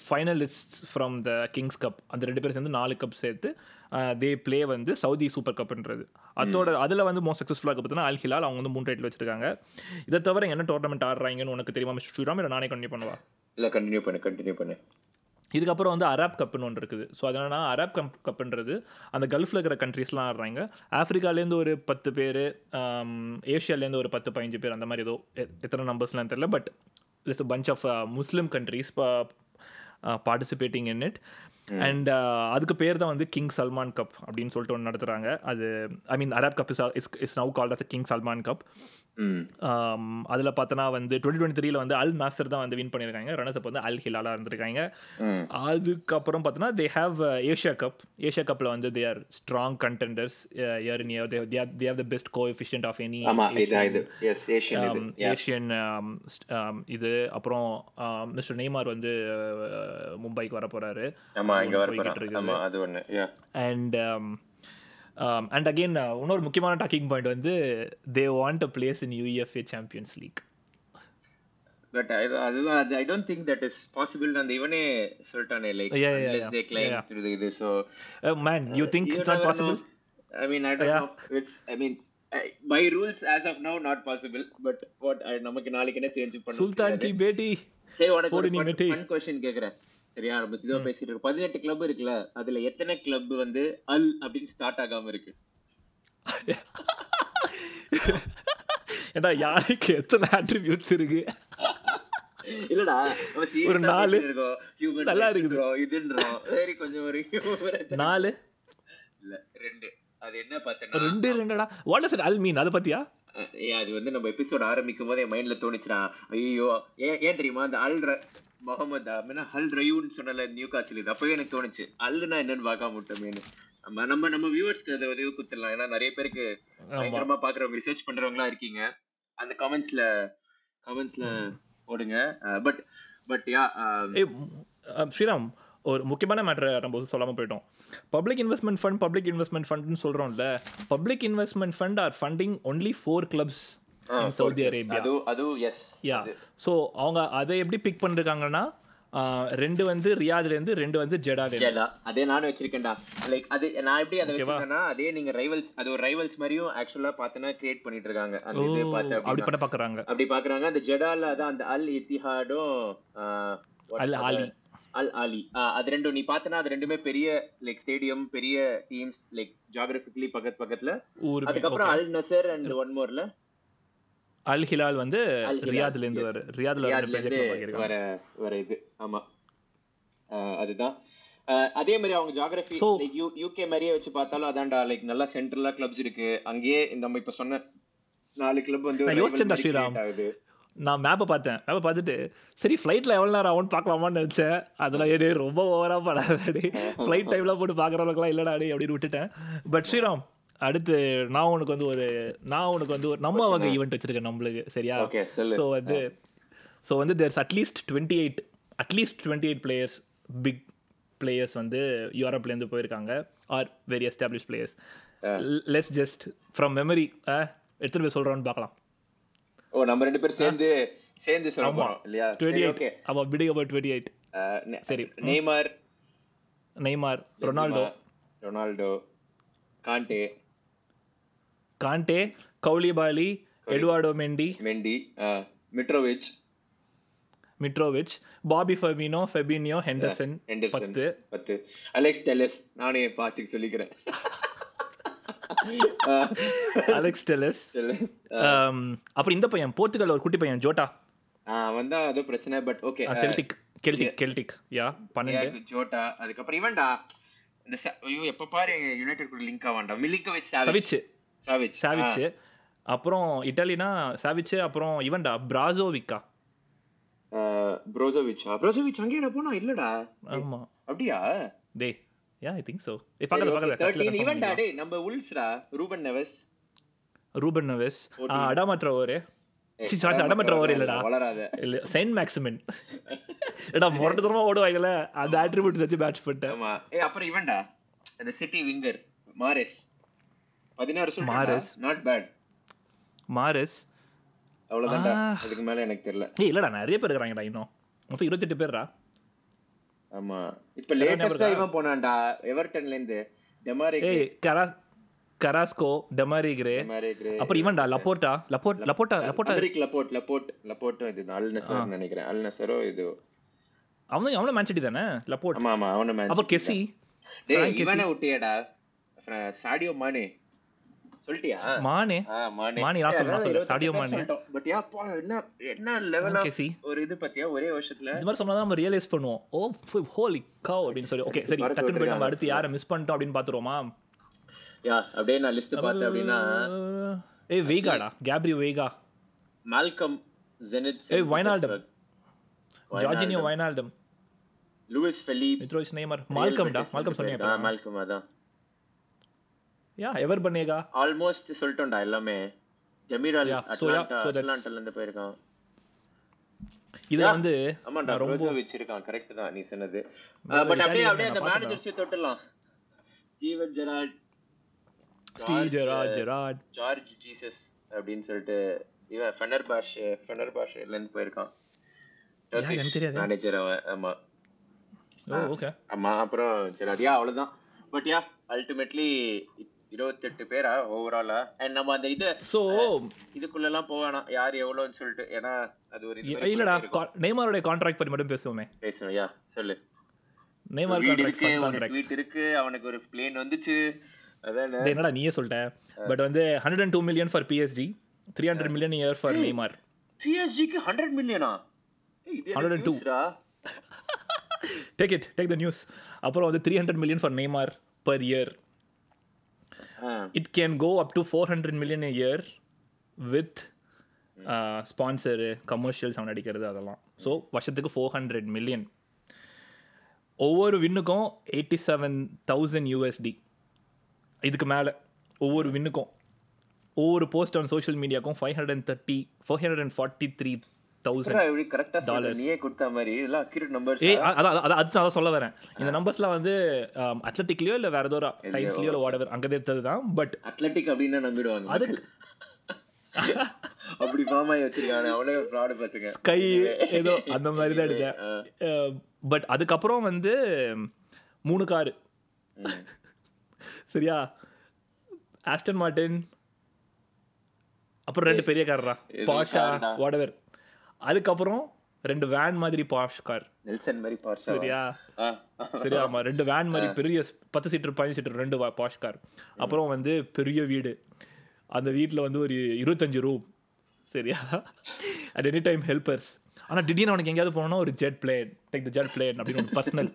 finalist from the King's cup அந்த ரெண்டு பேரும் சேர்ந்து நாலு கப் சேர்த்து தே பிளே வந்து சவுதி சூப்பர் கப்ன்றது அதோட அதில் வந்து மோஸ்ட் சக்ஸஸ்ஃபுல்லாக பார்த்தீங்கன்னா அல் ஹிலால் அவங்க வந்து மூணு டைட்டில் வச்சிருக்காங்க. இதை தவிர என்ன டோர்னமெண்ட் ஆடுறாங்கன்னு உனக்கு தெரியுமா மிஸ்டர் ஸ்ரீராம்? இல்லை நானே கண்டினியூ பண்ணுவா? இல்லை கண்டினியூ பண்ணு கண்டினியூ பண்ணு. இதுக்கப்புறம் வந்து அரப் கப்புன்னு ஒன்று இருக்குது. ஸோ அதனால அரப் கப் கப்புன்றது அந்த கல்ஃபில் இருக்கிற கண்ட்ரீஸ்லாம் ஆடுறாங்க. ஆஃப்ரிக்காலேருந்து ஒரு பத்து பேர் ஏஷியாலேருந்து ஒரு பத்து பதினஞ்சு பேர் அந்த மாதிரி ஏதோ எத்தனை நம்பர்ஸ்லாம் தெரியல but it's bunch of Muslim countries participating in it and uh, அதுக்கு பேர் தான் வந்து கிங் சல்மான் கப் அப்படின்னு சொல்லிட்டு ஒன்று நடத்துகிறாங்க அது I mean Arab cup is is is now called as King Salman cup அதில் பார்த்தோன்னா வந்து டுவெண்ட்டி டுவெண்ட்டி த்ரீல வந்து அல் நாசர் தான் வந்து வின் பண்ணியிருக்காங்க ரனர்ஸ் அப் வந்து அல் ஹிலாலாக இருந்திருக்காங்க. அதுக்கப்புறம் பார்த்தோன்னா they have Asia cup Asia கப்பில் வந்து they are strong contenders year in year they have the best coefficient of any Asian இது அப்புறம் மிஸ்டர் நெய்மார் வந்து மும்பைக்கு வர போறாரு அண்ட் அண்ட் அகெயின் இன்னொரு முக்கியமான டாக்கிங் பாயிண்ட் வந்து they want a place in UEFA Champions League but அதுதான் அது I don't think that is possible அந்த இவனே சொல்லிட்டானே like unless they climb through the இது so man you think it's not possible i mean i don't know it's i mean by rules as of now not possible but what நமக்கு நாளைக்கு என்ன change பண்ண சுல்தான் கி பேட்டி சரி உனக்கு ஒரு ஃபன் क्वेश्चन கேக்குறேன் சரியா? நம்ம இதோ பேசிட்டு இருக்கோம் பதினெட்டு கிளப் இருக்குல்ல அதுல எத்தனை கிளப் வந்து அல் அப்படின்னு ஸ்டார்ட் ஆகாம இருக்கு? ஏடா யாருக்கு எத்தனை அட்ரிபியூட்ஸ் இருக்கு? இல்லடா ஒரு நாலு. நல்லா இருக்குது. இதுன்றோம். சரி கொஞ்சம் ஒரு நாலு. இல்ல ரெண்டு. அது என்ன பார்த்தனா ரெண்டு ரெண்டடா. வாட் இஸ் அல் மீன் அத பத்தியா? ஏ அது வந்து நம்ம எபிசோட் ஆரம்பிக்கும் போது என் மைண்ட்ல தோணுச்சுடா. ஐயோ ஏன் தெரியுமா? அந்த அல் முகமது அப்படின்னா ஹல் ரயூன்னு சொன்னல நியூ காசில் இது அப்பவே எனக்கு தோணுச்சு அல்லுனா என்னன்னு பார்க்காம விட்டோமேனு நம்ம நம்ம நம்ம வியூவர்ஸ்க்கு அதை உதவி குத்துடலாம் ஏன்னா நிறைய பேருக்கு பயங்கரமா பாக்குறவங்க ரிசர்ச் பண்றவங்களா இருக்கீங்க. அந்த கமெண்ட்ஸ்ல கமெண்ட்ஸ்ல போடுங்க. பட் பட் யா ஸ்ரீராம் ஒரு முக்கியமான மேட்ரு நம்ம சொல்லாமல் போயிட்டோம். Public investment fund public investment ஃபண்ட்னு சொல்கிறோம்ல public investment fund are funding only four clubs Saudi Arabia. அது எஸ் யா ஸோ அவங்க அதை எப்படி பிக் பண்ணிருக்காங்கன்னா ரெண்டு வந்து ரியாத்ல இருந்து ரெண்டு வந்து ஜெடால ஜெடா. அதே நானும் வச்சிருக்கேன்டா. லைக் அது நான் எப்படி அதை வச்சிருக்கேன்னா அதே நீங்க ரைவல்ஸ் அது ஒரு ரைவல்ஸ் மாதிரியும் ஆக்சுவலா பார்த்தனா கிரியேட் பண்ணிட்டு இருக்காங்க. அந்த இது பார்த்து அப்படி பண்ண பாக்குறாங்க. அப்படி பாக்குறாங்க. அந்த ஜெடால அதான் அந்த அல் இத்திஹாடும் அல் ஆலி. அல் ஆலி. அது ரெண்டும் நீ பார்த்தனா அது ரெண்டுமே பெரிய லைக் ஸ்டேடியம் பெரிய டீம்ஸ் லைக் ஜியோகிராபிக்கலி பக்கத்து பக்கத்துல. அதுக்கப்புறம் அல் நசர் அண்ட் ஒன் மோர்ல அல் ஹிலால் வந்து ரியாத்ல இருந்து. வர ரியாத்ல வர வர இது. ஆமா. அதுதான். அதே மாதிரி அவங்க லைக் யூ யூகே மாதிரியே வச்சு பார்த்தாலும் அதான்டா லைக் நல்லா சென்ட்ரலா கிளப்ஸ் இருக்கு. அங்கேயே இந்த நம்ம இப்ப சொன்ன நாலு கிளப் வந்து யோசிச்சேன்டா ஸ்ரீராம். நான் மேப்பை பார்த்தேன். மேப்பை பார்த்துட்டு சரி ஃப்ளைட்டில் எவ்வளோ நேரம் ஆகும்னு பார்க்கலாமான்னு நினச்சேன். அதெல்லாம் ஏடி ரொம்ப ஓவராக படாதடி ஃப்ளைட் டைமில் போட்டு பார்க்குற அளவுக்குலாம் இல்லைடா அடி அப்படின்னு விட்டுட்டேன். பட் ஸ்ரீராம் அடுத்து நான் உனக்கு வந்து ஒரு நான் உனக்கு வந்து ஒரு நம்ம வகை ஈவெண்ட் வச்சிருக்கேன் நம்மளுக்கு சரியா? ஸோ வந்து ஸோ வந்து there's at least twenty eight at least twenty eight players big players வந்து யூரோப்லேருந்து போயிருக்காங்க are very establish players let's just from memory எத்தனை பேர் சொல்கிறோன்னு பார்க்கலாம். ஓ நம்ம ரெண்டு பேரும் சேர்ந்து சேர்ந்து சொல்ல ஆமா. போறோம் இல்லையா? டுவெண்ட்டி எயிட் ஓகே அப்போ பிடிங் அபவுட் டுவெண்ட்டி எயிட் சரி. Neymar Neymar Ronaldo. Ronaldo Kante. Kante Coulibaly Edouard Mendy Mendy Mitrovic Mitrovic Bobby Fabinho Fabinho Henderson பத்து. பத்து. அலெக்ஸ் டெலஸ் நானே பாத்துக்கு சொல்லிக்கிறேன். அலெக்ஸ் டெலஸ். அப்புறம் இந்த பையன் போர்த்துகல் ஒரு குட்டி பையன் ஜோட்டா. வந்தா அது பிரச்சனை but okay. Celtic Celtic Celtic. Yeah பன்னெண்டு. ஜோட்டா அதுக்கப்புறம் இவன்டா இந்த ஐயோ எப்ப பாரு யுனைடெட் கூட லிங்க் ஆவான்டா. மிலிக்கோவிச் சாவிச். சவிச்சு சாவிச் சாவிச் அப்புறம் இட்டாலினா சாவிச்சு அப்புறம் இவன்டா பிராசோவிக்கா ப்ரோசோவிச் ப்ரோசோவிச் அங்கேடா போனா இல்லடா. ஆமா. அப்படியா? டே யா ஐ திங்க் சோ ஏ பக்கத்துல பக்கத்துல இவன்டா டேய் நம்ம உல்ஸ்டா Ruben Neves Ruben Neves Adama Traore C sorry அடாமற்ற over இல்லடா. வளராத. இல்ல செயின்ட் மேக்ஸிமின் ஏடா முரட்டு தூரமா அந்த ஆட்ரிபியூட் வச்சு பேட்ச் பண்ணிட்டேன். ஆமா. ஏ அப்புறம் இவன்டா? அந்த சிட்டி விங்கர் மாரேஸ் பதினாறு மாரேஸ். Not bad Mahrez. அவ்வளவுதான்டா. அதுக்கு மேல எனக்கு தெரியல. ஏய் இல்லடா நிறைய பேர் இருக்கிறாங்கடா இன்னும். மொத்தம் இருபத்தெட்டு பேர்டா ஆமா. இப்ப லேட்டஸ்டா இவன் போனான்டா எவர்டன்ல இருந்து டெமாரே ஏய் கரா கராஸ்கோ டெமாரே அப்புறம் இவன்டா லப்போர்ட்டா லப்போர்ட் லப்போர்ட்டா லப்போர்ட்டா அமெரிக் லப்போர்ட் லப்போர்ட் லப்போர்ட் இது? அல் நசர் நினைக்கிறேன். அல் நசரோ இது? அவனும் அவனும் மேன் சிட்டி தானே? லப்போர்ட் ஆமா ஆமா அவன மேன் அப்புறம் கெசி டேய் இவனை விட்டியடா. சாடியோ மானே. சொல்லிட்டியா? மானே. மானே. மானே நான். சாடியோ மானே. பட் யா பா என்ன என்ன லெவல் ஆஃப் ஒரு இது பத்தியா ஒரே வருஷத்துல? இந்த மாதிரி சொன்னா நம்ம ரியலைஸ் பண்ணுவோம். ஓ ஹோலி கவ் அப்படின்னு சொல்லி. ஓகே சரி டக்குனு போய் நம்ம. அடுத்து யாரை மிஸ் பண்ணிட்டோம் அப்படின்னு பாத்துருவோமா யா அப்படியே நான் லிஸ்ட் பார்த்தேன் அப்படின்னா ஏய் வெய்காடா கேப்ரி வெய்கா மால்கம் ஜெனிட் ஏய், Wijnaldum. Georginio Wijnaldum Luis Felipe Mitrovic Neymar மால்கம்டா Malcom சொன்னீங்க மால்கம் அதான். யா எவர் பண்ணேகா ஆல்மோஸ்ட் சொல்லிட்டோம்டா எல்லாமே. so yeah, அட்லாண்டா அட்லாண்டால இருந்து போயிருக்கான். Yeah. வந்து ஆமாண்டா ரொம்ப ப்ரோசோவிச் இருக்கான் கரெக்ட் தான் நீ சொன்னது. பட் அப்படியே Italian அப்படியே அந்த. Managers தொட்டலாம் Steven Gerrard Steve Gerrard Gerrard Jorge Jesus அப்படின்னு சொல்லிட்டு இவன் ஃபெனர் பாஷ் ஃபெனர் பாஷ்ல இருந்து போயிருக்கான். மேனேஜர் அவன் ஆமா. ஓகே ஆமா அப்புறம் சரி அதியா அவ்வளவுதான். பட் யா அல்டிமேட்லி இருபத்தெட்டு பேரா ஓவராலா அண்ட் நம்ம அந்த இது சோ இதுக்குள்ள எல்லாம் போவானா யார் எவ்வளவுன்னு சொல்லிட்டு ஏன்னா அது ஒரு இல்லடா நெய்மாரோட கான்ட்ராக்ட் பத்தி மட்டும் பேசுவோமே. பேசணும் யா சொல்லு. நெய்மார் வீடு கான்ட்ராக்ட் ட்வீட் இருக்கு அவனுக்கு ஒரு பிளேன் வந்துச்சு. அதானே? என்னடா நீயே சொல்லிட்ட? பட் வந்து hundred and two million for PSG three hundred million year for Neymar. பிஎஸ்ஜிக்கு hundred மில்லியனா இது 102. நியூஸ்ரா take it take the news அப்புறம் வந்து three hundred million for Neymar per year it can go up to four hundred million year with sponsor commercials அவன் அடிக்கிறது அதெல்லாம். So வருஷத்துக்கு four hundred million ஒவ்வொரு வின்னுக்கும் எயிட்டி செவன் தௌசண்ட் யூஎஸ்டி இதுக்கு மேலே ஒவ்வொரு வின்னுக்கும் ஒவ்வொரு post on social மீடியாக்கும் five hundred and thirty four hundred and forty three thousand சொல்ற நீயே கொடுத்த மாதிரி. இதெல்லாம் அக்யூரேட் நம்பர்ஸ் அ- அதான் அதான் அது நான் சொல்ல வரேன். இந்த நம்பர்ஸ்லாம் வந்து அத்லட்டிக்லயோ இல்லை வேற ஏதோ டைம்ஸ்லயோ இல்லை வாடவர் அங்கே எடுத்தது தான் பட் அத்லெட்டிக் அப்படின்னா நம்பிடுவாங்க. அதுக்கு அப்படி ஆகி வச்சிருக்காங்க அவனே ஒரு ஃப்ராடு பசங்க கை ஏதோ அந்த மாதிரி தான் எடுத்தேன். பட் அதுக்கப்புறம் வந்து மூணு காரு. சரியா? ஆஸ்டன் மார்டின் அப்புறம் ரெண்டு பெரிய கார்ரா. பாஷா வாடவர் அதுக்கப்புறம் ரெண்டு வேன் மாதிரி பாஷ் கார் நெல்சன் மாதிரி பார்சா சரியா? சரியா ஆமா. ரெண்டு வேன் மாதிரி பெரிய பத்து சீட்டர் பதினஞ்சு சீட்டர் ரெண்டு பாஷ் கார் அப்புறம் வந்து பெரிய வீடு. அந்த வீட்டில் வந்து ஒரு இருபத்தஞ்சு ரூம் சரியா? அட் எனி டைம் ஹெல்பர்ஸ் ஆனா திடீர்னு அவனுக்கு எங்கேயாவது போனோம்னா ஒரு jet plane take the jet plane அப்படின்னு ஒரு personal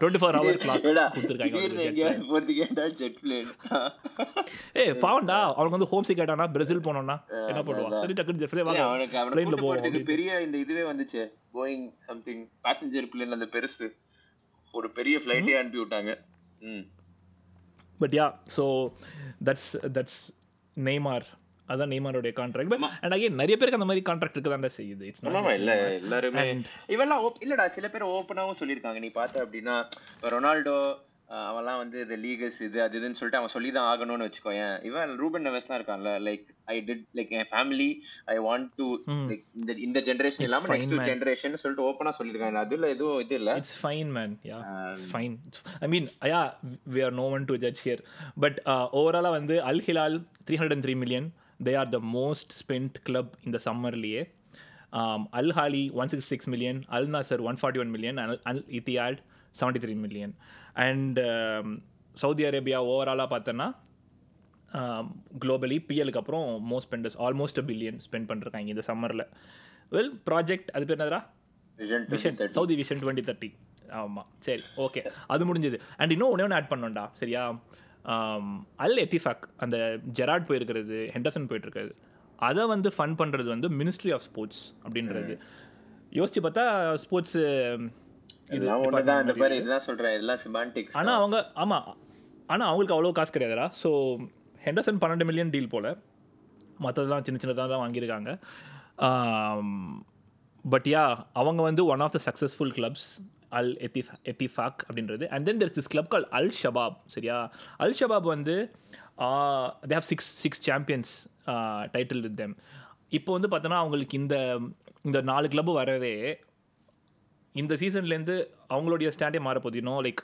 twenty four hour clock கொடுத்துருக்காங்க ஜெட் பிளேன் ஏய் பாவண்டா அவனுக்கு வந்து ஹோம் சிக் ஆயிட்டானா பிரேசில் போனோம்னா என்ன பண்ணுவான்? சரி டக்குனு பிளேன்ல கூட்டு போவோம் பெரிய இந்த இதுவே வந்துச்சு. போயிங் சம்திங் பேசஞ்சர் பிளேன் அந்த பெருசு. ஒரு பெரிய ஃபிளைட்டே அனுப்பி விட்டாங்க. But yeah so that's that's Neymar அதான் நெய்மாரோடைய கான்ட்ராக்ட் பட் அண்ட் அகைன் நிறைய பேருக்கு அந்த மாதிரி கான்ட்ராக்ட் இருக்க தான் செய்யுது. இட்ஸ் ஆமா இல்ல எல்லாருமே இவெல்லாம் இல்லடா சில பேர் ஓப்பனாவும் சொல்லியிருக்காங்க. நீ பார்த்த அப்படின்னா ரொனால்டோ அவன்லாம் வந்து இந்த லீகஸ் இது அது இதுன்னு சொல்லிட்டு அவன் சொல்லி தான் ஆகணும்னு வச்சுக்கோயேன். இவன் ரூபன் நெவஸ்லாம் இருக்கான்ல like I did like N family I want to like இந்த இந்த ஜெனரேஷன் இல்லாம நெக்ஸ்ட் ஜெனரேஷன் சொல்லிட்டு ஓப்பனா சொல்லியிருக்காங்க. அதுல எதுவும் இது இல்ல. It's fine, man. Yeah, it's fine. It's, I mean, yeah, we are no one to judge here. But uh, overall, வந்து Al Hilal 303 million. They are the most spent club in the summer liye. Um, Al Hali 166 million. Al Nasser 141 million. And Al Ittihad 73 million. And um, Saudi Arabia overall பார்த்தோன்னா globally பிஎலுக்கு அப்புறம் most spenders almost billion spend பண்ணிருக்காங்க இந்த சம்மரில் well project அது பேர் என்னதுடா vision Saudi vision twenty thirty ஆமாம் சரி ஓகே அது முடிஞ்சது அண்ட் இன்னும் ஒன்றே ஒன்று ஆட் பண்ணோம்டா சரியா அல் எத்திஃபாக் அந்த ஜெராட் போயிருக்கிறது ஹெண்டர்சன் போயிட்டுருக்கிறது அதை வந்து ஃபன் பண்ணுறது வந்து மினிஸ்ட்ரி ஆஃப் ஸ்போர்ட்ஸ் அப்படின்றது. யோசிச்சு பார்த்தா ஸ்போர்ட்ஸ் ஆனால் அவங்க ஆமாம் ஆனால் அவங்களுக்கு அவ்வளோ காசு கிடையாதுடா. ஸோ ஹெண்டர்சன் பன்னெண்டு மில்லியன் டீல் போல் மற்றதெல்லாம் சின்ன சின்னதாக தான் வாங்கியிருக்காங்க. பட் யா அவங்க வந்து one of the successful clubs Al எத்திஃப் Ettifaq அப்படின்றது. And then there this club call Al Shabab சரியா? அல் ஷபாப் வந்து they have six six champions title with them இப்போ வந்து பார்த்தோன்னா அவங்களுக்கு இந்த இந்த நாலு கிளப்பு வரவே இந்த சீசன்லேருந்து அவங்களுடைய ஸ்டாண்டே மாறப்போகுது. இன்னும் லைக்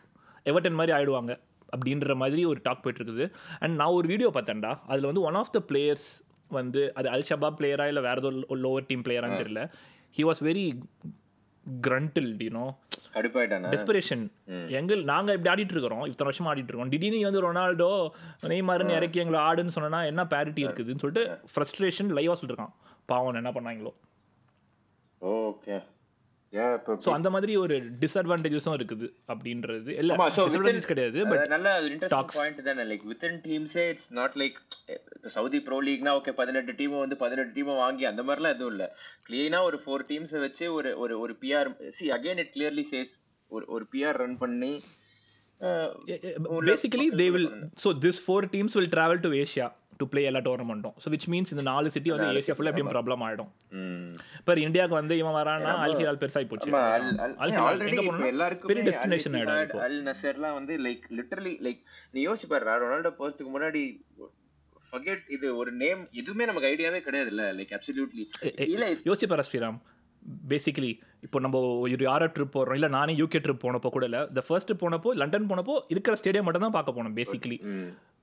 எவர்டன் மாதிரி ஆயிடுவாங்க அப்படின்ற மாதிரி ஒரு டாக் போயிட்டுருக்குது. அண்ட் நான் ஒரு வீடியோ பார்த்தேன்டா. அதில் வந்து ஒன் ஆஃப் த பிளேயர்ஸ் வந்து அது அல் ஷபாப் பிளேயரா இல்லை வேறு ஏதோ லோவர் டீம் பிளேயரான்னு தெரியல. ஹி வாஸ் வெரி கிரண்டில் யூனோ கடுப்பாயிட்டானா? டெஸ்பிரேஷன் எங்கள் நாங்கள் இப்படி ஆடிட்டு இருக்கிறோம் இத்தனை வருஷம் ஆடிட்டு இருக்கோம் திடீர்னு வந்து ரொனால்டோ நெய்மாருன்னு இறக்கி எங்களை ஆடுன்னு சொன்னா என்ன பேரிட்டி இருக்குதுன்னு சொல்லிட்டு ஃப்ரஸ்ட்ரேஷன் லைவாக சொல்லிருக்கான். பாவம் என்ன பண்ணாங்களோ. ஓகே. ஸோ அந்த மாதிரி ஒரு டிஸ்அட்வான்டேஜஸும் இருக்குது அப்படின்றது. இல்லை டிஸ்அட்வான்டேஜ் கிடையாது பட் நல்ல இன்ட்ரெஸ்டிங் பாயிண்ட் தானே. Like within டீம்ஸே it's not like Saudi pro லீக்னா okay பதினெட்டு டீம் வந்து பதினெட்டு டீமை வாங்கி அந்த மாதிரிலாம் எதுவும் இல்ல. கிளீனா ஒரு ஃபோர் டீம்ஸை வச்சு ஒரு ஒரு ஒரு PR see again it clearly says ஒரு ஒரு பிஆர் ரன் பண்ணி basically they will so this four teams will travel to Asia to play எல்லா டோர்னமெண்ட்டும் ஸோ விச் மீன்ஸ் இந்த நாலு சிட்டி வந்து ஏஷியா ஃபுல்லாக எப்படியும் ப்ராப்ளம் ஆகிடும். இப்போ இந்தியாவுக்கு வந்து இவன் வரான்னா அல் ஹிலால் பெருசாகி போச்சு. எல்லாருக்குமே பெரிய டெஸ்டினேஷன் இத்திஹாட், அல் நசர்லாம் வந்து லைக் லிட்டரலி லைக் நீ யோசிச்சு பாரு ரொனால்டோ போறதுக்கு முன்னாடி ஃபர்கெட் இது ஒரு நேம் எதுவுமே நமக்கு ஐடியாவே கிடையாதுல்ல லைக் அப்சல்யூட்லி இல்ல யோசிச்சு பாரு ஸ்ரீராம்? பேசிக்கலி இப்போ நம்ம ஒரு யாரோ ட்ரிப் போடுறோம் இல்லை நானே யூகே ட்ரிப் போனப்போ கூட இல்லை இந்த ஃபர்ஸ்ட் போனப்போ லண்டன் போனப்போ இருக்கிற ஸ்டேடியம் மட்டும் தான் பார்க்க போனோம் பேசிக்கலி.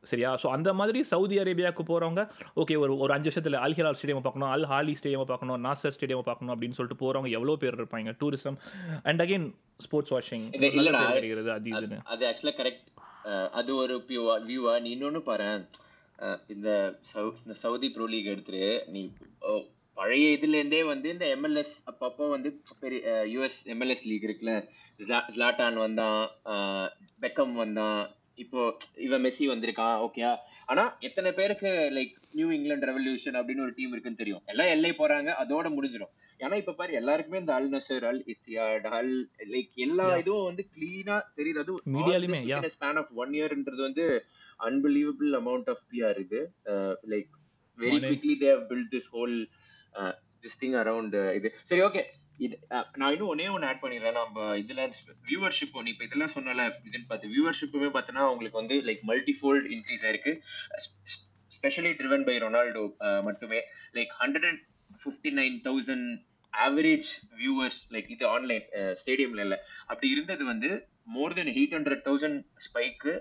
சரியா? ஸோ அந்த மாதிரி சவுதி அரேபியாவுக்கு போகிறவங்க ஓகே ஒரு ஒரு அஞ்சு வருஷத்தில் அல் ஹிலால் ஸ்டேடியம் பார்க்கணும் அல் ஹாலி ஸ்டேடியம் பார்க்கணும் நாசர் ஸ்டேடியம் பார்க்கணும் அப்படின்னு சொல்லிட்டு போகிறவங்க எவ்வளோ பேர் இருப்பாங்க? Tourism and again sports washing கிடைக்கிறது அது இதுன்னு. அது ஆக்சுவலா கரெக்ட் அது ஒரு வியூவா நீ இன்னொன்னு பாரு. இந்த இந்த சவுதி ப்ரோ லீக் எடுத்துட்டு நீ பழைய இதுல இருந்தே வந்து இந்த எம்எல்எஸ் அப்பப்போ வந்து பெரிய யூஎஸ் எம்எல்எஸ் லீக் இருக்குல்ல ஜ்லாட்டான் வந்தான் பெக்கம் வந்தான் இப்போ இவன் மெஸ்ஸி வந்திருக்கான் ஓகே ஆனா எத்தனை பேருக்கு லைக் நியூ இங்கிலாந்து ரெவல்யூஷன் அப்படின்னு ஒரு டீம் இருக்குன்னு தெரியும். எல்லாம் எல்லை போறாங்க அதோட முடிஞ்சிடும் ஏன்னா இப்ப பாரு எல்லாருக்குமே இந்த அல் நசர் அல் இத்தியாட் அல் லைக் எல்லா இதுவும் வந்து கிளீனா தெரியுறது yeah. ஸ்பேன் ஆஃப் ஒன் இயர்ன்றது வந்து அன்பிலீவபிள் அமௌண்ட் ஆஃப் பிஆர் இது. Like very. Quickly they have built this whole this thing around இது. சரி ஓகே இது நான் இன்னும் ஒன்னே ஒன்று ஆட் பண்ணிடுறேன். நம்ம இதில் வியூவர்ஷிப் நீ இப்போ இதெல்லாம் சொன்னல இதுன்னு பார்த்து வியூவர்ஷிப்புமே பார்த்தோன்னா உங்களுக்கு வந்து லைக் மல்டிஃபோல்ட் இன்க்ரீஸ் ஆயிருக்கு. ஸ்பெஷலி ட்ரிவன் பை ரொனால்டோ மட்டுமே. Like hundred and fifty nine thousand average viewers like இது ஆன்லைன் ஸ்டேடியம்ல இல்லை. அப்படி இருந்தது வந்து more then eight hundred thousand spike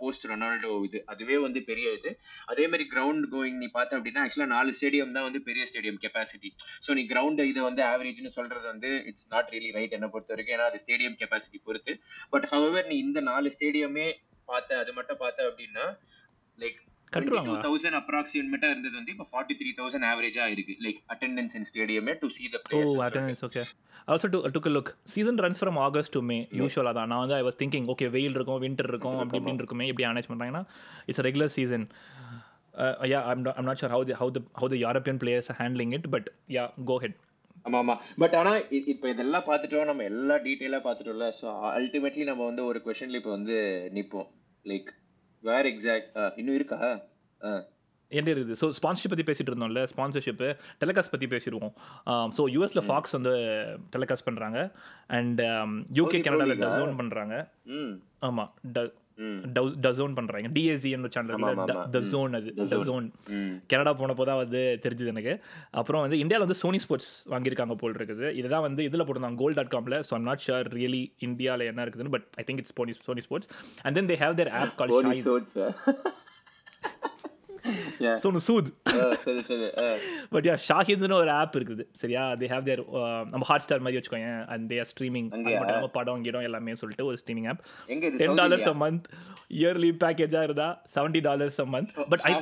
post Ronaldo இது. அதுவே வந்து பெரிய இது. அதே மாதிரி கிரவுண்ட் கோயிங் நீ பார்த்த அப்படின்னா ஆக்சுவலாக நாலு ஸ்டேடியம் தான் வந்து பெரிய ஸ்டேடியம் கெப்பாசிட்டி ஸோ நீ கிரவுண்ட் இதை வந்து ஆவரேஜ்னு சொல்றது வந்து இட்ஸ் நாட் ரியலி ரைட் என்ன பொறுத்த வரைக்கும் ஏன்னா அது ஸ்டேடியம் கெப்பாசிட்டி பொறுத்து. பட் ஹவர் நீ இந்த நாலு ஸ்டேடியமே பார்த்த அது மட்டும் பார்த்த அப்படின்னா லைக் கட்டுருவாங்க தௌசண்ட் அப்ராக்சிமேட்டா இருந்தது வந்து இப்போ ஃபார்ட்டி த்ரீ தௌசண்ட் ஆவரேஜா இருக்கு லைக் அட்டெண்டன்ஸ் இன் ஸ்டேடியமே to see the O players attendance okay also to took look season runs from August to May யூஸ்வலாக தான். நான் வந்து ஐ வாஸ் திங்கிங் ஓகே வெயில் இருக்கும் வின்டர் இருக்கும் அப்படி இப்படின்னு இருக்குமே எப்படி மேனேஜ் பண்ணுறாங்கன்னா it's regular season yeah I'm I'm not sure how how the how the European players handling it but yeah go head ஆமா ஆமா. பட் ஆனா இ- இப்ப இதெல்லாம் பார்த்துட்டோம் நம்ம எல்லா டீட்டெயிலா பார்த்துட்டோம்ல ஸோ அல்டிமேட்லி நம்ம வந்து ஒரு கொஸ்டின்ல இப்போ வந்து நிப்போம். லைக் வேர் எக்ஸாக்ட் இன்னும் இருக்கா? ஆ. என்ன இருக்குது. ஸோ ஸ்பான்சர்ஷிப் பற்றி பேசிட்டு இருந்தோம்ல ஸ்பான்சர்ஷிப்பு டெலிகாஸ்ட் பற்றி பேசிடுவோம் ஸோ யூஎஸில் ஃபாக்ஸ் வந்து டெலிகாஸ்ட் பண்ணுறாங்க அண்ட் யூகே கனடாவில்? டசோன் பண்ணுறாங்க ஆமாம் ட டசோன் பண்ணுறாங்க டிஎஸ்சின்னு சேனல். த ஜோன் அது. த. ஜோன் கனடா போனப்போ தான் வந்து தெரிஞ்சுது எனக்கு. அப்புறம் வந்து இந்தியாவில் வந்து சோனி ஸ்போர்ட்ஸ் வாங்கியிருக்காங்க போல் இருக்குது. இதுதான் வந்து இதில் போட்டிருந்தாங்க goal dot Kamil so I'm not sure really இந்தியாவில் என்ன இருக்குதுன்னு but I think it's Sony Sony sports and then they have their app call Fani ஷாய் சோட்ஸ் Yeah. Sonu Sood. But yeah ஷாஹித்னு ஒரு ஆப் இருக்குது. சரியா தே ஹேவ் தேர் நம்ம ஹாட் ஸ்டார் மாதிரி வச்சுக்கோங்க அண்ட் தேர் ஸ்ட்ரீமிங்? படம் கிடம் எல்லாமே சொல்லிட்டு ஒரு streaming app ten dollars? A month yearly பேக்கேஜாக இருந்தா seventy dollars a month but I?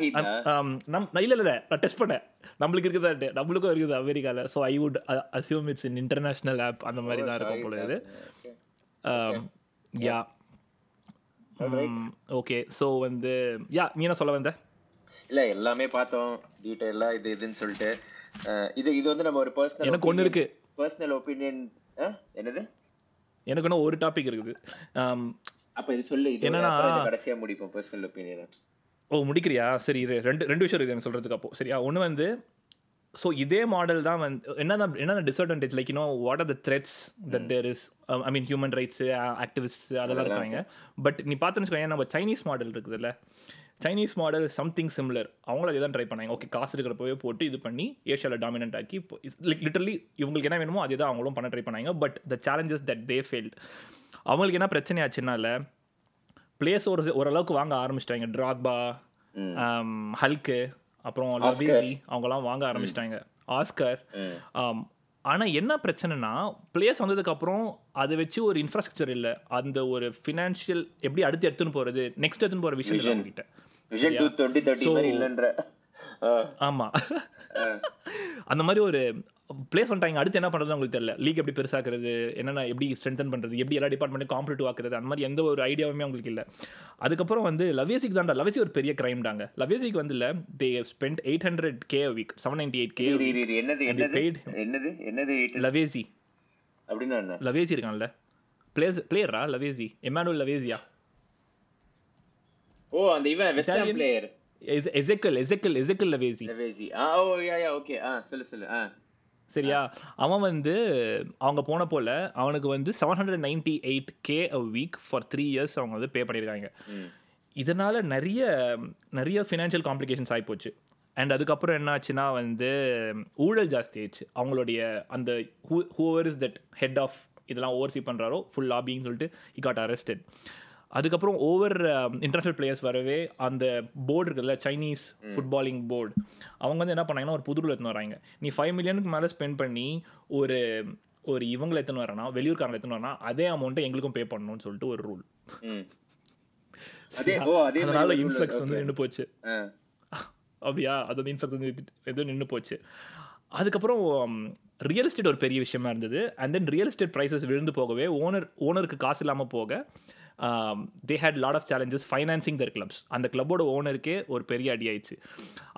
நம் இல்லை இல்லை நான் டெஸ்ட் பண்ணேன். நம்மளுக்கு இருக்குதா நம்மளுக்கும் இருக்குது அமெரிக்காவில் so I would assume it's in international app அந்த மாதிரி தான் இருக்கும் போல இது யா ஓகே ஸோ வந்து யா நீ என்ன சொல்ல வந்த? இல்ல எல்லாமே பார்த்தோம். டீடைலா இது இதுன்னு சொல்லிட்டு. இது இது வந்து நம்ம ஒரு பர்சனல் எனக்கு ஒன்று இருக்கு. பர்சனல் ஒப்பீனியன் என்னது? எனக்கு இன்னும் ஒரு டாபிக் இருக்குது. அப்ப இது சொல்லு இது என்னன்னா- அப்புறம் இது கடைசியா முடிப்போம் பர்சனல் ஒப்பீனியன் ஓ முடிக்கிறியா? சரி இரு ரெண்டு ரெண்டு விஷயம் இருக்குது எனக்கு சொல்கிறதுக்கு அப்போ. சரியா? ஒன்று வந்து ஸோ இதே மாடல் தான் வந்து என்னென்ன என்னென்ன disadvantage like you know what are the threats that there is I mean human rights activist அதெல்லாம் இருக்காங்க. பட் நீ பார்த்துன்னு நம்ம சைனீஸ் மாடல் இருக்குதுல்ல. சைனீஸ் மாடல் சம்திங் சிமிலர் அவங்களும் அதே தான் ட்ரை பண்ணாங்க. ஓகே காசு இருக்கிறப்பவே போட்டு இது பண்ணி ஏஷியாவில் டாமினன்ட் ஆக்கி லைக் லிட்டரலி இவங்களுக்கு என்ன வேணுமோ அதே தான் அவங்களும் பண்ண ட்ரை பண்ணாங்க. But the challenges that they failed அவங்களுக்கு என்ன பிரச்சனை ஆச்சுனால பிளேஸ் ஒரு ஓரளவுக்கு வாங்க ஆரம்பிச்சிட்டாங்க. ட்ராக்பா ஹல்க்கு அப்புறம் லவேசி அவங்கலாம் வாங்க ஆரம்பிச்சிட்டாங்க. ஆஸ்கர் ஆனால் என்ன பிரச்சனைனா பிளேஸ் வந்ததுக்கப்புறம் அதை வச்சு ஒரு இன்ஃப்ராஸ்ட்ரக்சர் இல்லை. அந்த ஒரு ஃபினான்ஷியல் எப்படி அடுத்து எடுத்துன்னு போகிறது நெக்ஸ்ட் எடுத்துன்னு போகிற விஷயம் இல்லை அவங்ககிட்ட விஷன் டூ டுவெண்ட்டி தேர்ட்டி மாதிரி இல்லைன்ற. அஹ், ஆமாம் அந்த மாதிரி ஒரு பிளேஸ் பண்ணிட்டாங்க. அடுத்து என்ன பண்ணுறது உங்களுக்கு தெரியல. லீக் எப்படி பெருசாக்குறது என்னென்ன எப்படி ஸ்ட்ரென்தன் பண்ணுறது எப்படி எல்லா டிபார்ட்மெண்ட்டும் காம்படிட்டிவ் ஆக்குறது அந்த மாதிரி எந்த ஒரு ஐடியாவுமே அவங்களுக்கு இல்லை. அதுக்கப்புறம் வந்து லவேசிக்கு தான்டா. லவேசி ஒரு பெரிய கிரைம்டாங்க லவேசிக்கு வந்து இல்லை they spend eight hundred K week seven ninety eight K என்னது என்னது. என்னது? லவேசி அப்படின்னா லவேசி இருக்கான்ல. பிளேஸ் பிளேயரா லவேசி எமானுவல் லவேசியா ஓ அந்த இவன் western? Player Ezequiel Ezequiel Ezequiel Lavezzi Lavezzi ஆ ஓ யா யா ஓகே ஆ சொல்லு சொல்லு. ஆ. சரியா? அவன் வந்து அவங்க போன போல அவனுக்கு வந்து seven hundred ninety eight K a week for three years அவங்க வந்து பே பண்ணியிருக்காங்க. இதனால் நிறைய நிறைய ஃபினான்ஷியல் காம்ப்ளிகேஷன்ஸ் ஆகிப்போச்சு அண்ட் அதுக்கப்புறம் என்ன ஆச்சுன்னா வந்து ஊழல் ஜாஸ்தி ஆயிடுச்சு. அவங்களுடைய அந்த who whoever is that head of இதெல்லாம் ஓவர்சி பண்ணுறாரோ ஃபுல் லாபின்னு சொல்லிட்டு he got arrested. அதுக்கப்புறம் ஓவர் இன்டர்நேஷனல் பிளேயர்ஸ் வரவே அந்த போர்டு இருக்குல்ல சைனீஸ் ஃபுட்பாலிங் போர்டு அவங்க வந்து என்ன பண்ணாங்கன்னா ஒரு புது எடுத்துன்னு வராங்க. நீ ஃபைவ் மில்லியனுக்கு மேலே ஸ்பெண்ட் பண்ணி ஒரு ஒரு இவங்களை எடுத்துன்னு வரனா வெளியூர்காரங்களை எடுத்துன்னு வரனா அதே அமௌண்ட்டை எங்களுக்கும் பே பண்ணணும்னு சொல்லிட்டு ஒரு ரூல் அதனால இன்ஃப்ளக்ஸ். வந்து நின்று போச்சு. அப்படியா? அது வந்து இன்ஃப்ளக்ஸ் வந்து எதுவும் நின்று போச்சு. அதுக்கப்புறம் ரியல் எஸ்டேட் ஒரு பெரிய விஷயமா இருந்தது. And then real estate prices விழுந்து போகவே ஓனர் ஓனருக்கு காசு இல்லாமல் போக they had lot of challenges financing their clubs அந்த கிளப்போட ஓனருக்கே ஒரு பெரிய அடி ஆயிடுச்சு.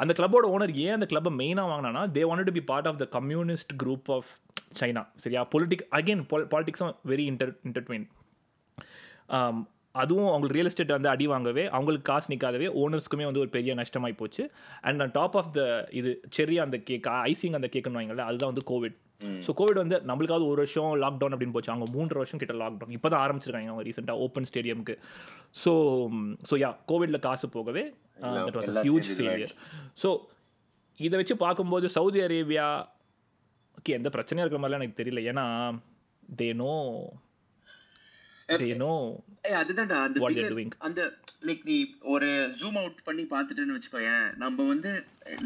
அந்த கிளப்போட ஓனர் ஏன் அந்த கிளப்பை மெயினாக வாங்கினானா they want to be part of the communist group of China சரியா? பொலிட்டிக் அகெயின் பாலிட்டிக்ஸும் வெரி இன்டர் இன்டர்ட்வைன் அதுவும் அவங்களுக்கு ரியல் எஸ்டேட் வந்து அடி வாங்கவே அவங்களுக்கு காசு நிற்காதவே ஓனர்ஸ்க்குமே வந்து ஒரு பெரிய நஷ்டமாகி போச்சு. And on top of the இது செரி அந்த கேக் ஐசிங் அந்த கேக்குன்னு வாங்கல அதுதான் வந்து கோவிட் ஸோ கோவிட் வந்து நம்மளுக்காவது ஒரு வருஷம் லாக்டவுன் அப்படின்னு போச்சு. அவங்க மூன்று வருஷம் கிட்ட லாக்டவுன் இப்போ தான் ஆரம்பிச்சிருக்காங்க அவங்க ரீசெண்டாக ஓப்பன் ஸ்டேடியம்க்கு ஸோ ஸோ யா கோவிட்ல காசு போகவே that was huge failure so இதை வச்சு பார்க்கும்போது சவுதி அரேபியா ஓகே எந்த பிரச்சனையும் இருக்கிற மாதிரிலாம் எனக்கு தெரியல. ஏன்னா தே நோ தே நோ ஏய், அதுதான்டா. அந்த லைக் நீ ஒரு ஜூம் அவுட் பண்ணி பார்த்துட்டுன்னு வச்சுக்கோயேன் நம்ம வந்து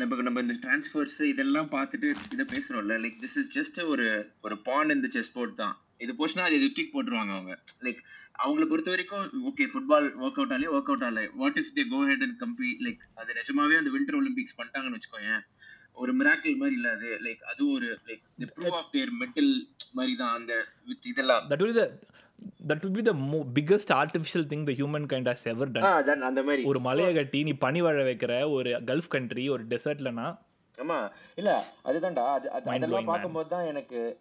நம்ம நம்ம இந்த டிரான்ஸ்ஃபர்ஸ் இதெல்லாம் பார்த்துட்டு இதை பேசுறோம்ல லைக் திஸ் இஸ் ஜஸ்ட் ஒரு ஒரு பான் இந்த செஸ் போர்ட் தான். இது போச்சுன்னா அது டிக் போட்டுருவாங்க அவங்க. லைக் அவங்கள பொறுத்த வரைக்கும் ஓகே ஃபுட்பால் ஒர்க் அவுட் ஆலே ஒர்க் அவுட் ஆகல. What if they go head and கம்பி லைக் அது நிஜமாவே அந்த வின்டர் ஒலிம்பிக்ஸ் பண்ணிட்டாங்கன்னு வச்சுக்கோயேன் ஒரு மிராக்கிள் மாதிரி இல்ல அது. லைக் அது ஒரு like the proof of their mettle மாதிரி தான் அந்த வித் இதெல்லாம். That will be the that will be the mo- biggest artificial thing the human kind has ever done. ஆ அதான் அந்த மாதிரி. ஒரு மலையை கட்டி நீ பனி வாழ வைக்கிற ஒரு கல்ஃப் கண்ட்ரி ஒரு டெசர்ட்லனா ஆமா. இல்ல அதுதான்டா. அது அதெல்லாம். பார்க்கும்போது தான் எனக்கு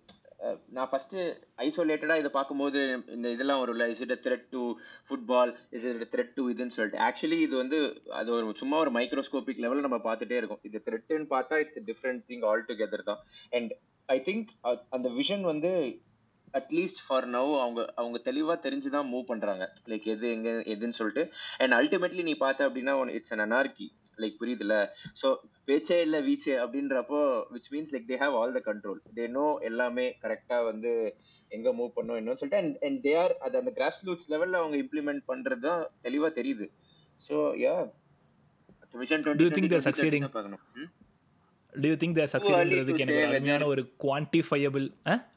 நான் ஃபர்ஸ்ட் ஐசோலேட்டடா இதை பார்க்கும்போது இந்த இதெல்லாம் வரும்ல. Is it threat to football is it threat to இதுன்னு சொல்லிட்டு. ஆக்சுவலி இது வந்து அது ஒரு சும்மா ஒரு மைக்ரோஸ்கோபிக் லெவலில் நம்ம பார்த்துட்டே இருக்கோம். இது த்ரெட்டுன்னு பார்த்தா it's different thing all together தான். அண்ட் ஐ திங்க் அந்த விஷன் வந்து அட்லீஸ்ட் ஃபார் நவ் அவங்க அவங்க தெளிவா தெரிஞ்சுதான் மூவ் பண்றாங்க. லைக் எது எங்க எதுன்னு சொல்லிட்டு. அண்ட் அல்டிமேட்லி நீ பார்த்த அப்படின்னா இட்ஸ் அன் அனார்கி லைக் புரியுதுல ஸோ பேச்சே இல்ல வீச்சே அப்படின்றப்போ which means like they have all the control they know எல்லாமே கரெக்டா வந்து எங்க மூவ் பண்ணும் என்னன்னு சொல்லிட்டு அண்ட் அண்ட் தே ஆர் அது அந்த கிராஸ் ரூட்ஸ் லெவல்ல அவங்க இம்ப்ளிமெண்ட் பண்றது தான் தெளிவா தெரியுது. So yeah vision Do you think they're succeeding? பார்க்கணும். Do you think they're சக்சீட்ன்றதுக்கு எனக்கு ஒரு அருமையான ஒரு quantifiable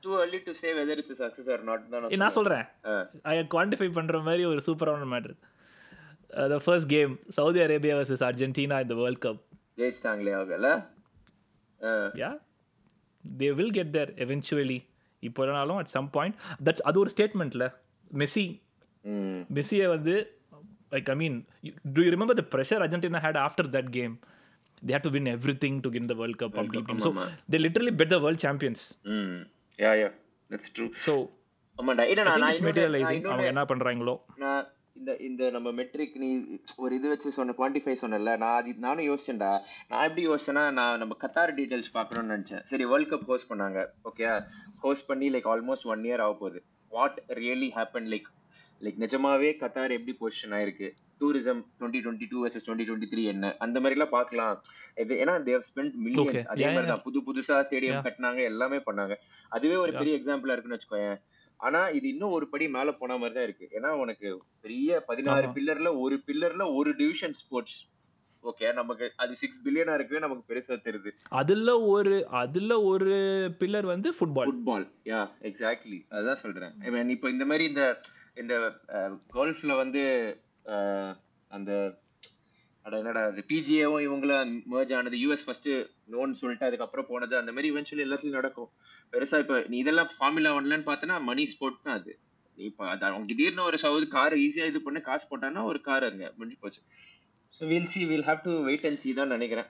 too early to say whether it's a success or not. தான் நான் நான் சொல்றேன். ஐ குவான்டிஃபை பண்ற மாதிரி ஒரு சூப்பரான matter the first game Saudi Arabia versus Argentina இந்த வேர்ல்ட் கப் ஜெயிச்சிட்டாங்களே அவங்கல yeah they will get there eventually இப்போ இல்லைனாலும் அட் சம் பாயிண்ட் தட்ஸ் அது ஒரு ஸ்டேட்மெண்ட்ல மெஸ்ஸி மெஸ்ஸியை வந்து like I mean do you remember the pressure Argentina had after that game they had to win everything to win the world cup அப்படி இப்படின்னு so they literally beat the world champions ம். Yeah yeah that's true so ஆமாடா இல்ல நான் நான் மெட்டீரியலைசிங் அவங்க என்ன பண்றாங்களோ? நான் இந்த இந்த நம்ம மெட்ரிக் நீ ஒரு இது வச்சு சொன்ன குவான்டிஃபை சொன்னல நான் அது நானும் யோசிச்சேன்டா. நான் எப்படி யோசிச்சேன்னா நான் நம்ம கத்தார் டீடைல்ஸ் பார்க்கணும்னு நினைச்சேன். சரி வேர்ல்ட் கப் ஹோஸ்ட் பண்ணாங்க. ஓகே ஹோஸ்ட் பண்ணி லைக் ஆல்மோஸ்ட் ஒன் இயர் ஆக போகுது. What really happen like like நிஜமாவே கத்தார் எப்படி பொசிஷன் ஆயிருக்கு? Tourism twenty twenty two versus twenty twenty three என்ன? அந்த மாதிரி எல்லாம் பார்க்கலாம் ஏன்னா தேவ் ஸ்பெண்ட். மில்லியன்ஸ் அதே மாதிரி தான். புது புதுசா ஸ்டேடியம். கட்டினாங்க எல்லாமே பண்ணாங்க. அதுவே ஒரு பெரிய எக்ஸாம்பிளா இருக்குன்னு வச்சுக்கோயேன். ஆனா இது இன்னும் ஒரு படி மேல போன மாதிரி தான் இருக்கு. ஏன்னா உனக்கு பெரிய பதினாறு. பில்லர்ல ஒரு பில்லர்ல ஒரு டிவிஷன் ஸ்போர்ட்ஸ் ஓகே நமக்கு அது சிக்ஸ் பில்லியனா இருக்கு நமக்கு பெருசா தெரியுது. அதுல ஒரு அதுல ஒரு பில்லர் வந்து ஃபுட்பால் ஃபுட்பால் யா எக்ஸாக்ட்லி அதுதான் சொல்றேன். இப்போ இந்த மாதிரி இந்த இந்த கோல்ஃப்ல வந்து அந்த அட என்னடா அது பிஜிஏவும் இவங்கள மேர்ஜ் ஆனது யூஎஸ் ஃபர்ஸ்ட் நோன்னு சொல்லிட்டு அதுக்கப்புறம் போனது அந்த மாதிரி இவென்ச்சுவலி எல்லாத்துலயும் நடக்கும். பெருசா இப்ப நீ இதெல்லாம் ஃபார்முலா ஒன்லன்னு பார்த்தனா மணி ஸ்போர்ட் தான் அது. நீ இப்போ அது அவங்க திடீர்னு ஒரு சவுது கார் ஈஸியா இது பண்ணி காசு போட்டான்னா ஒரு கார் அங்க முடிஞ்சு போச்சு. So will see will have to wait and see தான் நினைக்கிறேன்.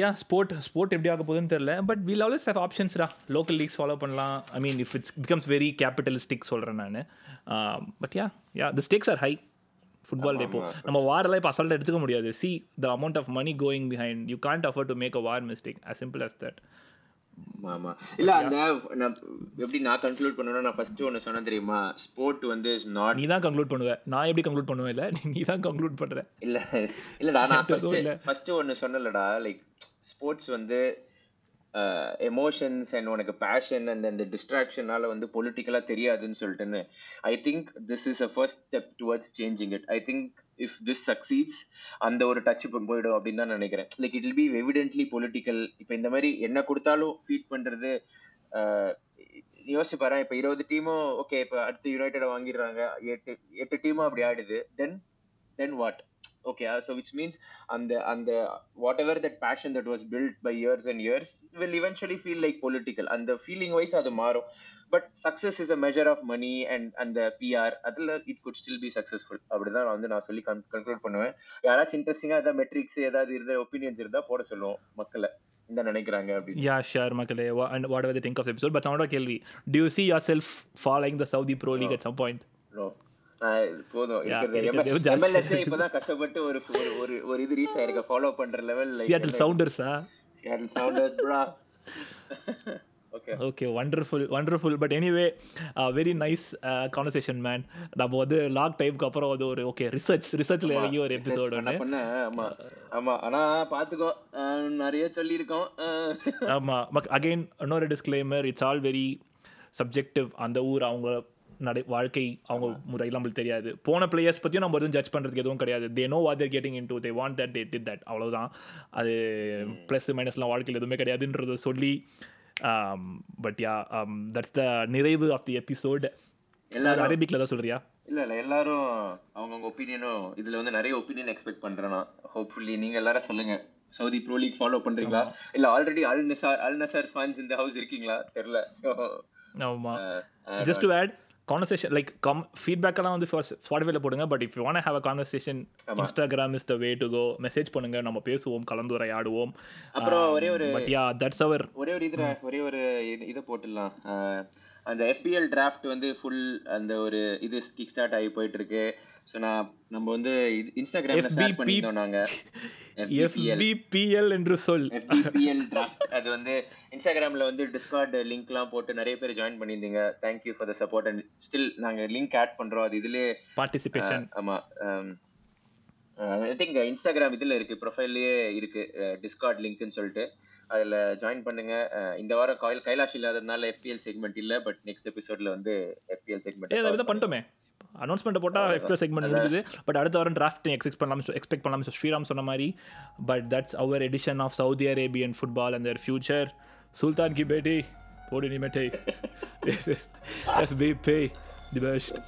யா ஸ்போர்ட் ஸ்போர்ட் எப்படி ஆக போகுதுன்னு தெரியல பட் வில் ஆல்வேஸ் ஹேவ் ஆப்ஷன்ஸ்டா லோக்கல் லீக்ஸ் ஃபாலோ பண்ணலாம். I mean if it's becomes very capitalistic சொல்கிறேன் நான். But yeah yeah the stakes are high football இப்போ நம்ம வாரெல்லாம் இப்போ அசால்ட்டாக எடுத்துக்க முடியாது. See the amount of money going behind you can't afford to make a war mistake as simple as that. ஆமா. இல்ல அந்த எப்படி நான் கன்க்ளூட் பண்ணுவேன்னா நான் ஃபர்ஸ்ட் ஒன்னு சொன்னேன் தெரியுமா? ஸ்போர்ட் வந்து இஸ் நாட் நீ தான் கன்க்ளூட் பண்ணுவ. நான் எப்படி கன்க்ளூட் பண்ணுவேன் இல்லை? நீ தான் கன்க்ளூட் பண்ணுற இல்ல இல்லடா நான் ஃபர்ஸ்ட். ஃபர்ஸ்ட் ஒன்னு சொன்னலடா லைக் ஸ்போர்ட்ஸ் வந்து எமோஷன்ஸ் அண்ட் உனக்கு பேஷன் அண்ட் அந்த டிஸ்ட்ராக்ஷனால வந்து பொலிட்டிக்கலா தெரியாதுன்னு சொல்லிட்டுன்னு. I think this is a first step towards changing it I think if this succeeds அந்த ஒரு டச் இப்போ போயிடும் அப்படின்னு தான் நினைக்கிறேன். Like it will be evidently political இப்போ இந்த மாதிரி என்ன கொடுத்தாலும் ஃபீட் பண்றது யோசிச்சு பாரு இப்போ இருபது டீமும் ஓகே இப்போ அடுத்து யுனைடெட் வாங்கிடுறாங்க. எட்டு எட்டு டீமும் அப்படி ஆடுது then then what okay so which means அந்த அந்த whatever that passion that was built by years and years will eventually feel like political அந்த ஃபீலிங் வைஸ் அது மாறும். But success is a measure of money and அந்த PR அதில் it could still be successful அப்படிதான் வந்து நான் சொல்லி conclude பண்ணுவேன். யாராச்சும் இன்ட்ரெஸ்டிங்காக ஏதாவது மெட்ரிக்ஸ் ஏதாவது இருந்த ஒப்பீனியன்ஸ் இருந்தா போட சொல்லுவோம் மக்களை. இந்த நினைக்கிறாங்க அப்படின்னு. யா ஷியர் மக்களே. And whatever think of episode but அவனோட கேள்வி. Do you see yourself following the saudi pro league at some point? No. நான் போதும். எம்எல்எஸ்ஏ இப்பதான் கஷ்டப்பட்டு ஒரு ஒரு ஒரு இது ரீச் ஆயிருக்க. ஃபாலோ பண்ற level Seattle Sounders, bra. okay. Okay wonderful wonderful but anyway very nice conversation man நம்ம வந்து லாக் டைம்க்கு அப்புறம் வந்து ஒரு ஓகே ரிசர்ச் ரிசர்ச்சில் இறங்கி ஒரு எபிசோடு ஒன்று ஆமா ஆமா. ஆனா பாத்துக்கோ நிறைய சொல்லியிருக்கோம். பட் அகைன் இன்னொரு disclaimer it's all very subjective அந்த ஊர் அவங்க நடை வாழ்க்கை அவங்க முறையில் நம்மளுக்கு தெரியாது. போன பிளேயர்ஸ் பற்றியும் நம்ம எதுவும் ஜட்ஜ் பண்ணுறதுக்கு எதுவும் கிடையாது. They know what they're getting into they want that they did that அவ்வளோதான் அது ப்ளஸ் மைனஸ்லாம் வாழ்க்கையில் எதுவுமே கிடையாதுன்றத சொல்லி பட் யா தட்ஸ் த நிறைவு ஆஃப் தி எபிசோட் எல்லாரும் அரபிக்கில் தான் சொல்கிறியா இல்ல இல்ல எல்லாரும் அவங்கவுங்க ஒப்பீனியனும் இதுல வந்து நிறைய ஒப்பீனியன் எக்ஸ்பெக்ட் பண்றேன் ஹோப்ஃபுல்லி நீங்க எல்லாரும் சொல்லுங்க. சவுதி ப்ரோ லீக் ஃபாலோ பண்றீங்களா? இல்ல already Al Nassr Al Nassr fans இந்த ஹவுஸ் இருக்கீங்களா? தெரியல. Uh, just to add conversation like come ஃபீட்பேக்கெல்லாம் வந்து ஃபர்ஸ்ட் ஸ்பாட்டிஃபைல போடுங்க. But if you want have a conversation Instagram is the way to go message பண்ணுங்க. நம்ம பேசுவோம் கலந்துரையாடுவோம். அப்புறம் ஒரே ஒரு பட் யா தட்ஸ் அவர் ஒரே ஒரு இதுல ஒரே ஒரு இது- போட்டுடலாம். அந்த FPL டிராஃப்ட் வந்து ஃபுல் அந்த ஒரு இது கிக் ஸ்டார்ட் ஆகி போயிட்டு இருக்கு ஸோ நான் நம்ம வந்து இன்ஸ்டாகிராம்ல ஷேர் பண்ணியிருந்தோம் நாங்க. எஃபிபிஎல் என்று சொல். FBPL டிராஃப்ட் அது வந்து இன்ஸ்டாகிராம்ல வந்து டிஸ்கார்ட் லிங்க்லாம் போட்டு நிறைய பேர் ஜாயின் பண்ணியிருந்தீங்க. Thank you for the support and still நாங்க லிங்க் ஆட் பண்றோம். அது இதுலயே பார்ட்டிசிபேஷன் ஆமா ஐ திங்க் இன்ஸ்டாகிராம் இதுல இருக்கு. ப்ரொஃபைல்லயே இருக்கு. டிஸ்கார்ட் லிங்க்னு சொல்லிட்டு. அதுல ஜாயின் பண்ணுங்க இந்த வாரம் கைல் கைலாஷ் இல்லாததுனால FPL செக்மெண்ட் இல்ல பட் நெக்ஸ்ட் எபிசோட்ல வந்து FPL ஏ செக்மெண்ட் பண்ணிட்டோமே அனௌன்ஸ்மெண்ட் போட்டால் எஃப்டர் செக்மெண்ட் முடிஞ்சுது பட் அடுத்த வாரம் டிராஃப்ட் எக்ஸ்பெக்ட் பண்ணலாம் எக்ஸ்பெக்ட் பண்ணலாம். ஸ்ரீராம் சொன்ன மாதிரி but that's our edition of Saudi Arabian football and their future sultan கி பேட்டி போடு நீ மெட்டை எஃப் பி பே தி பெஸ்ட்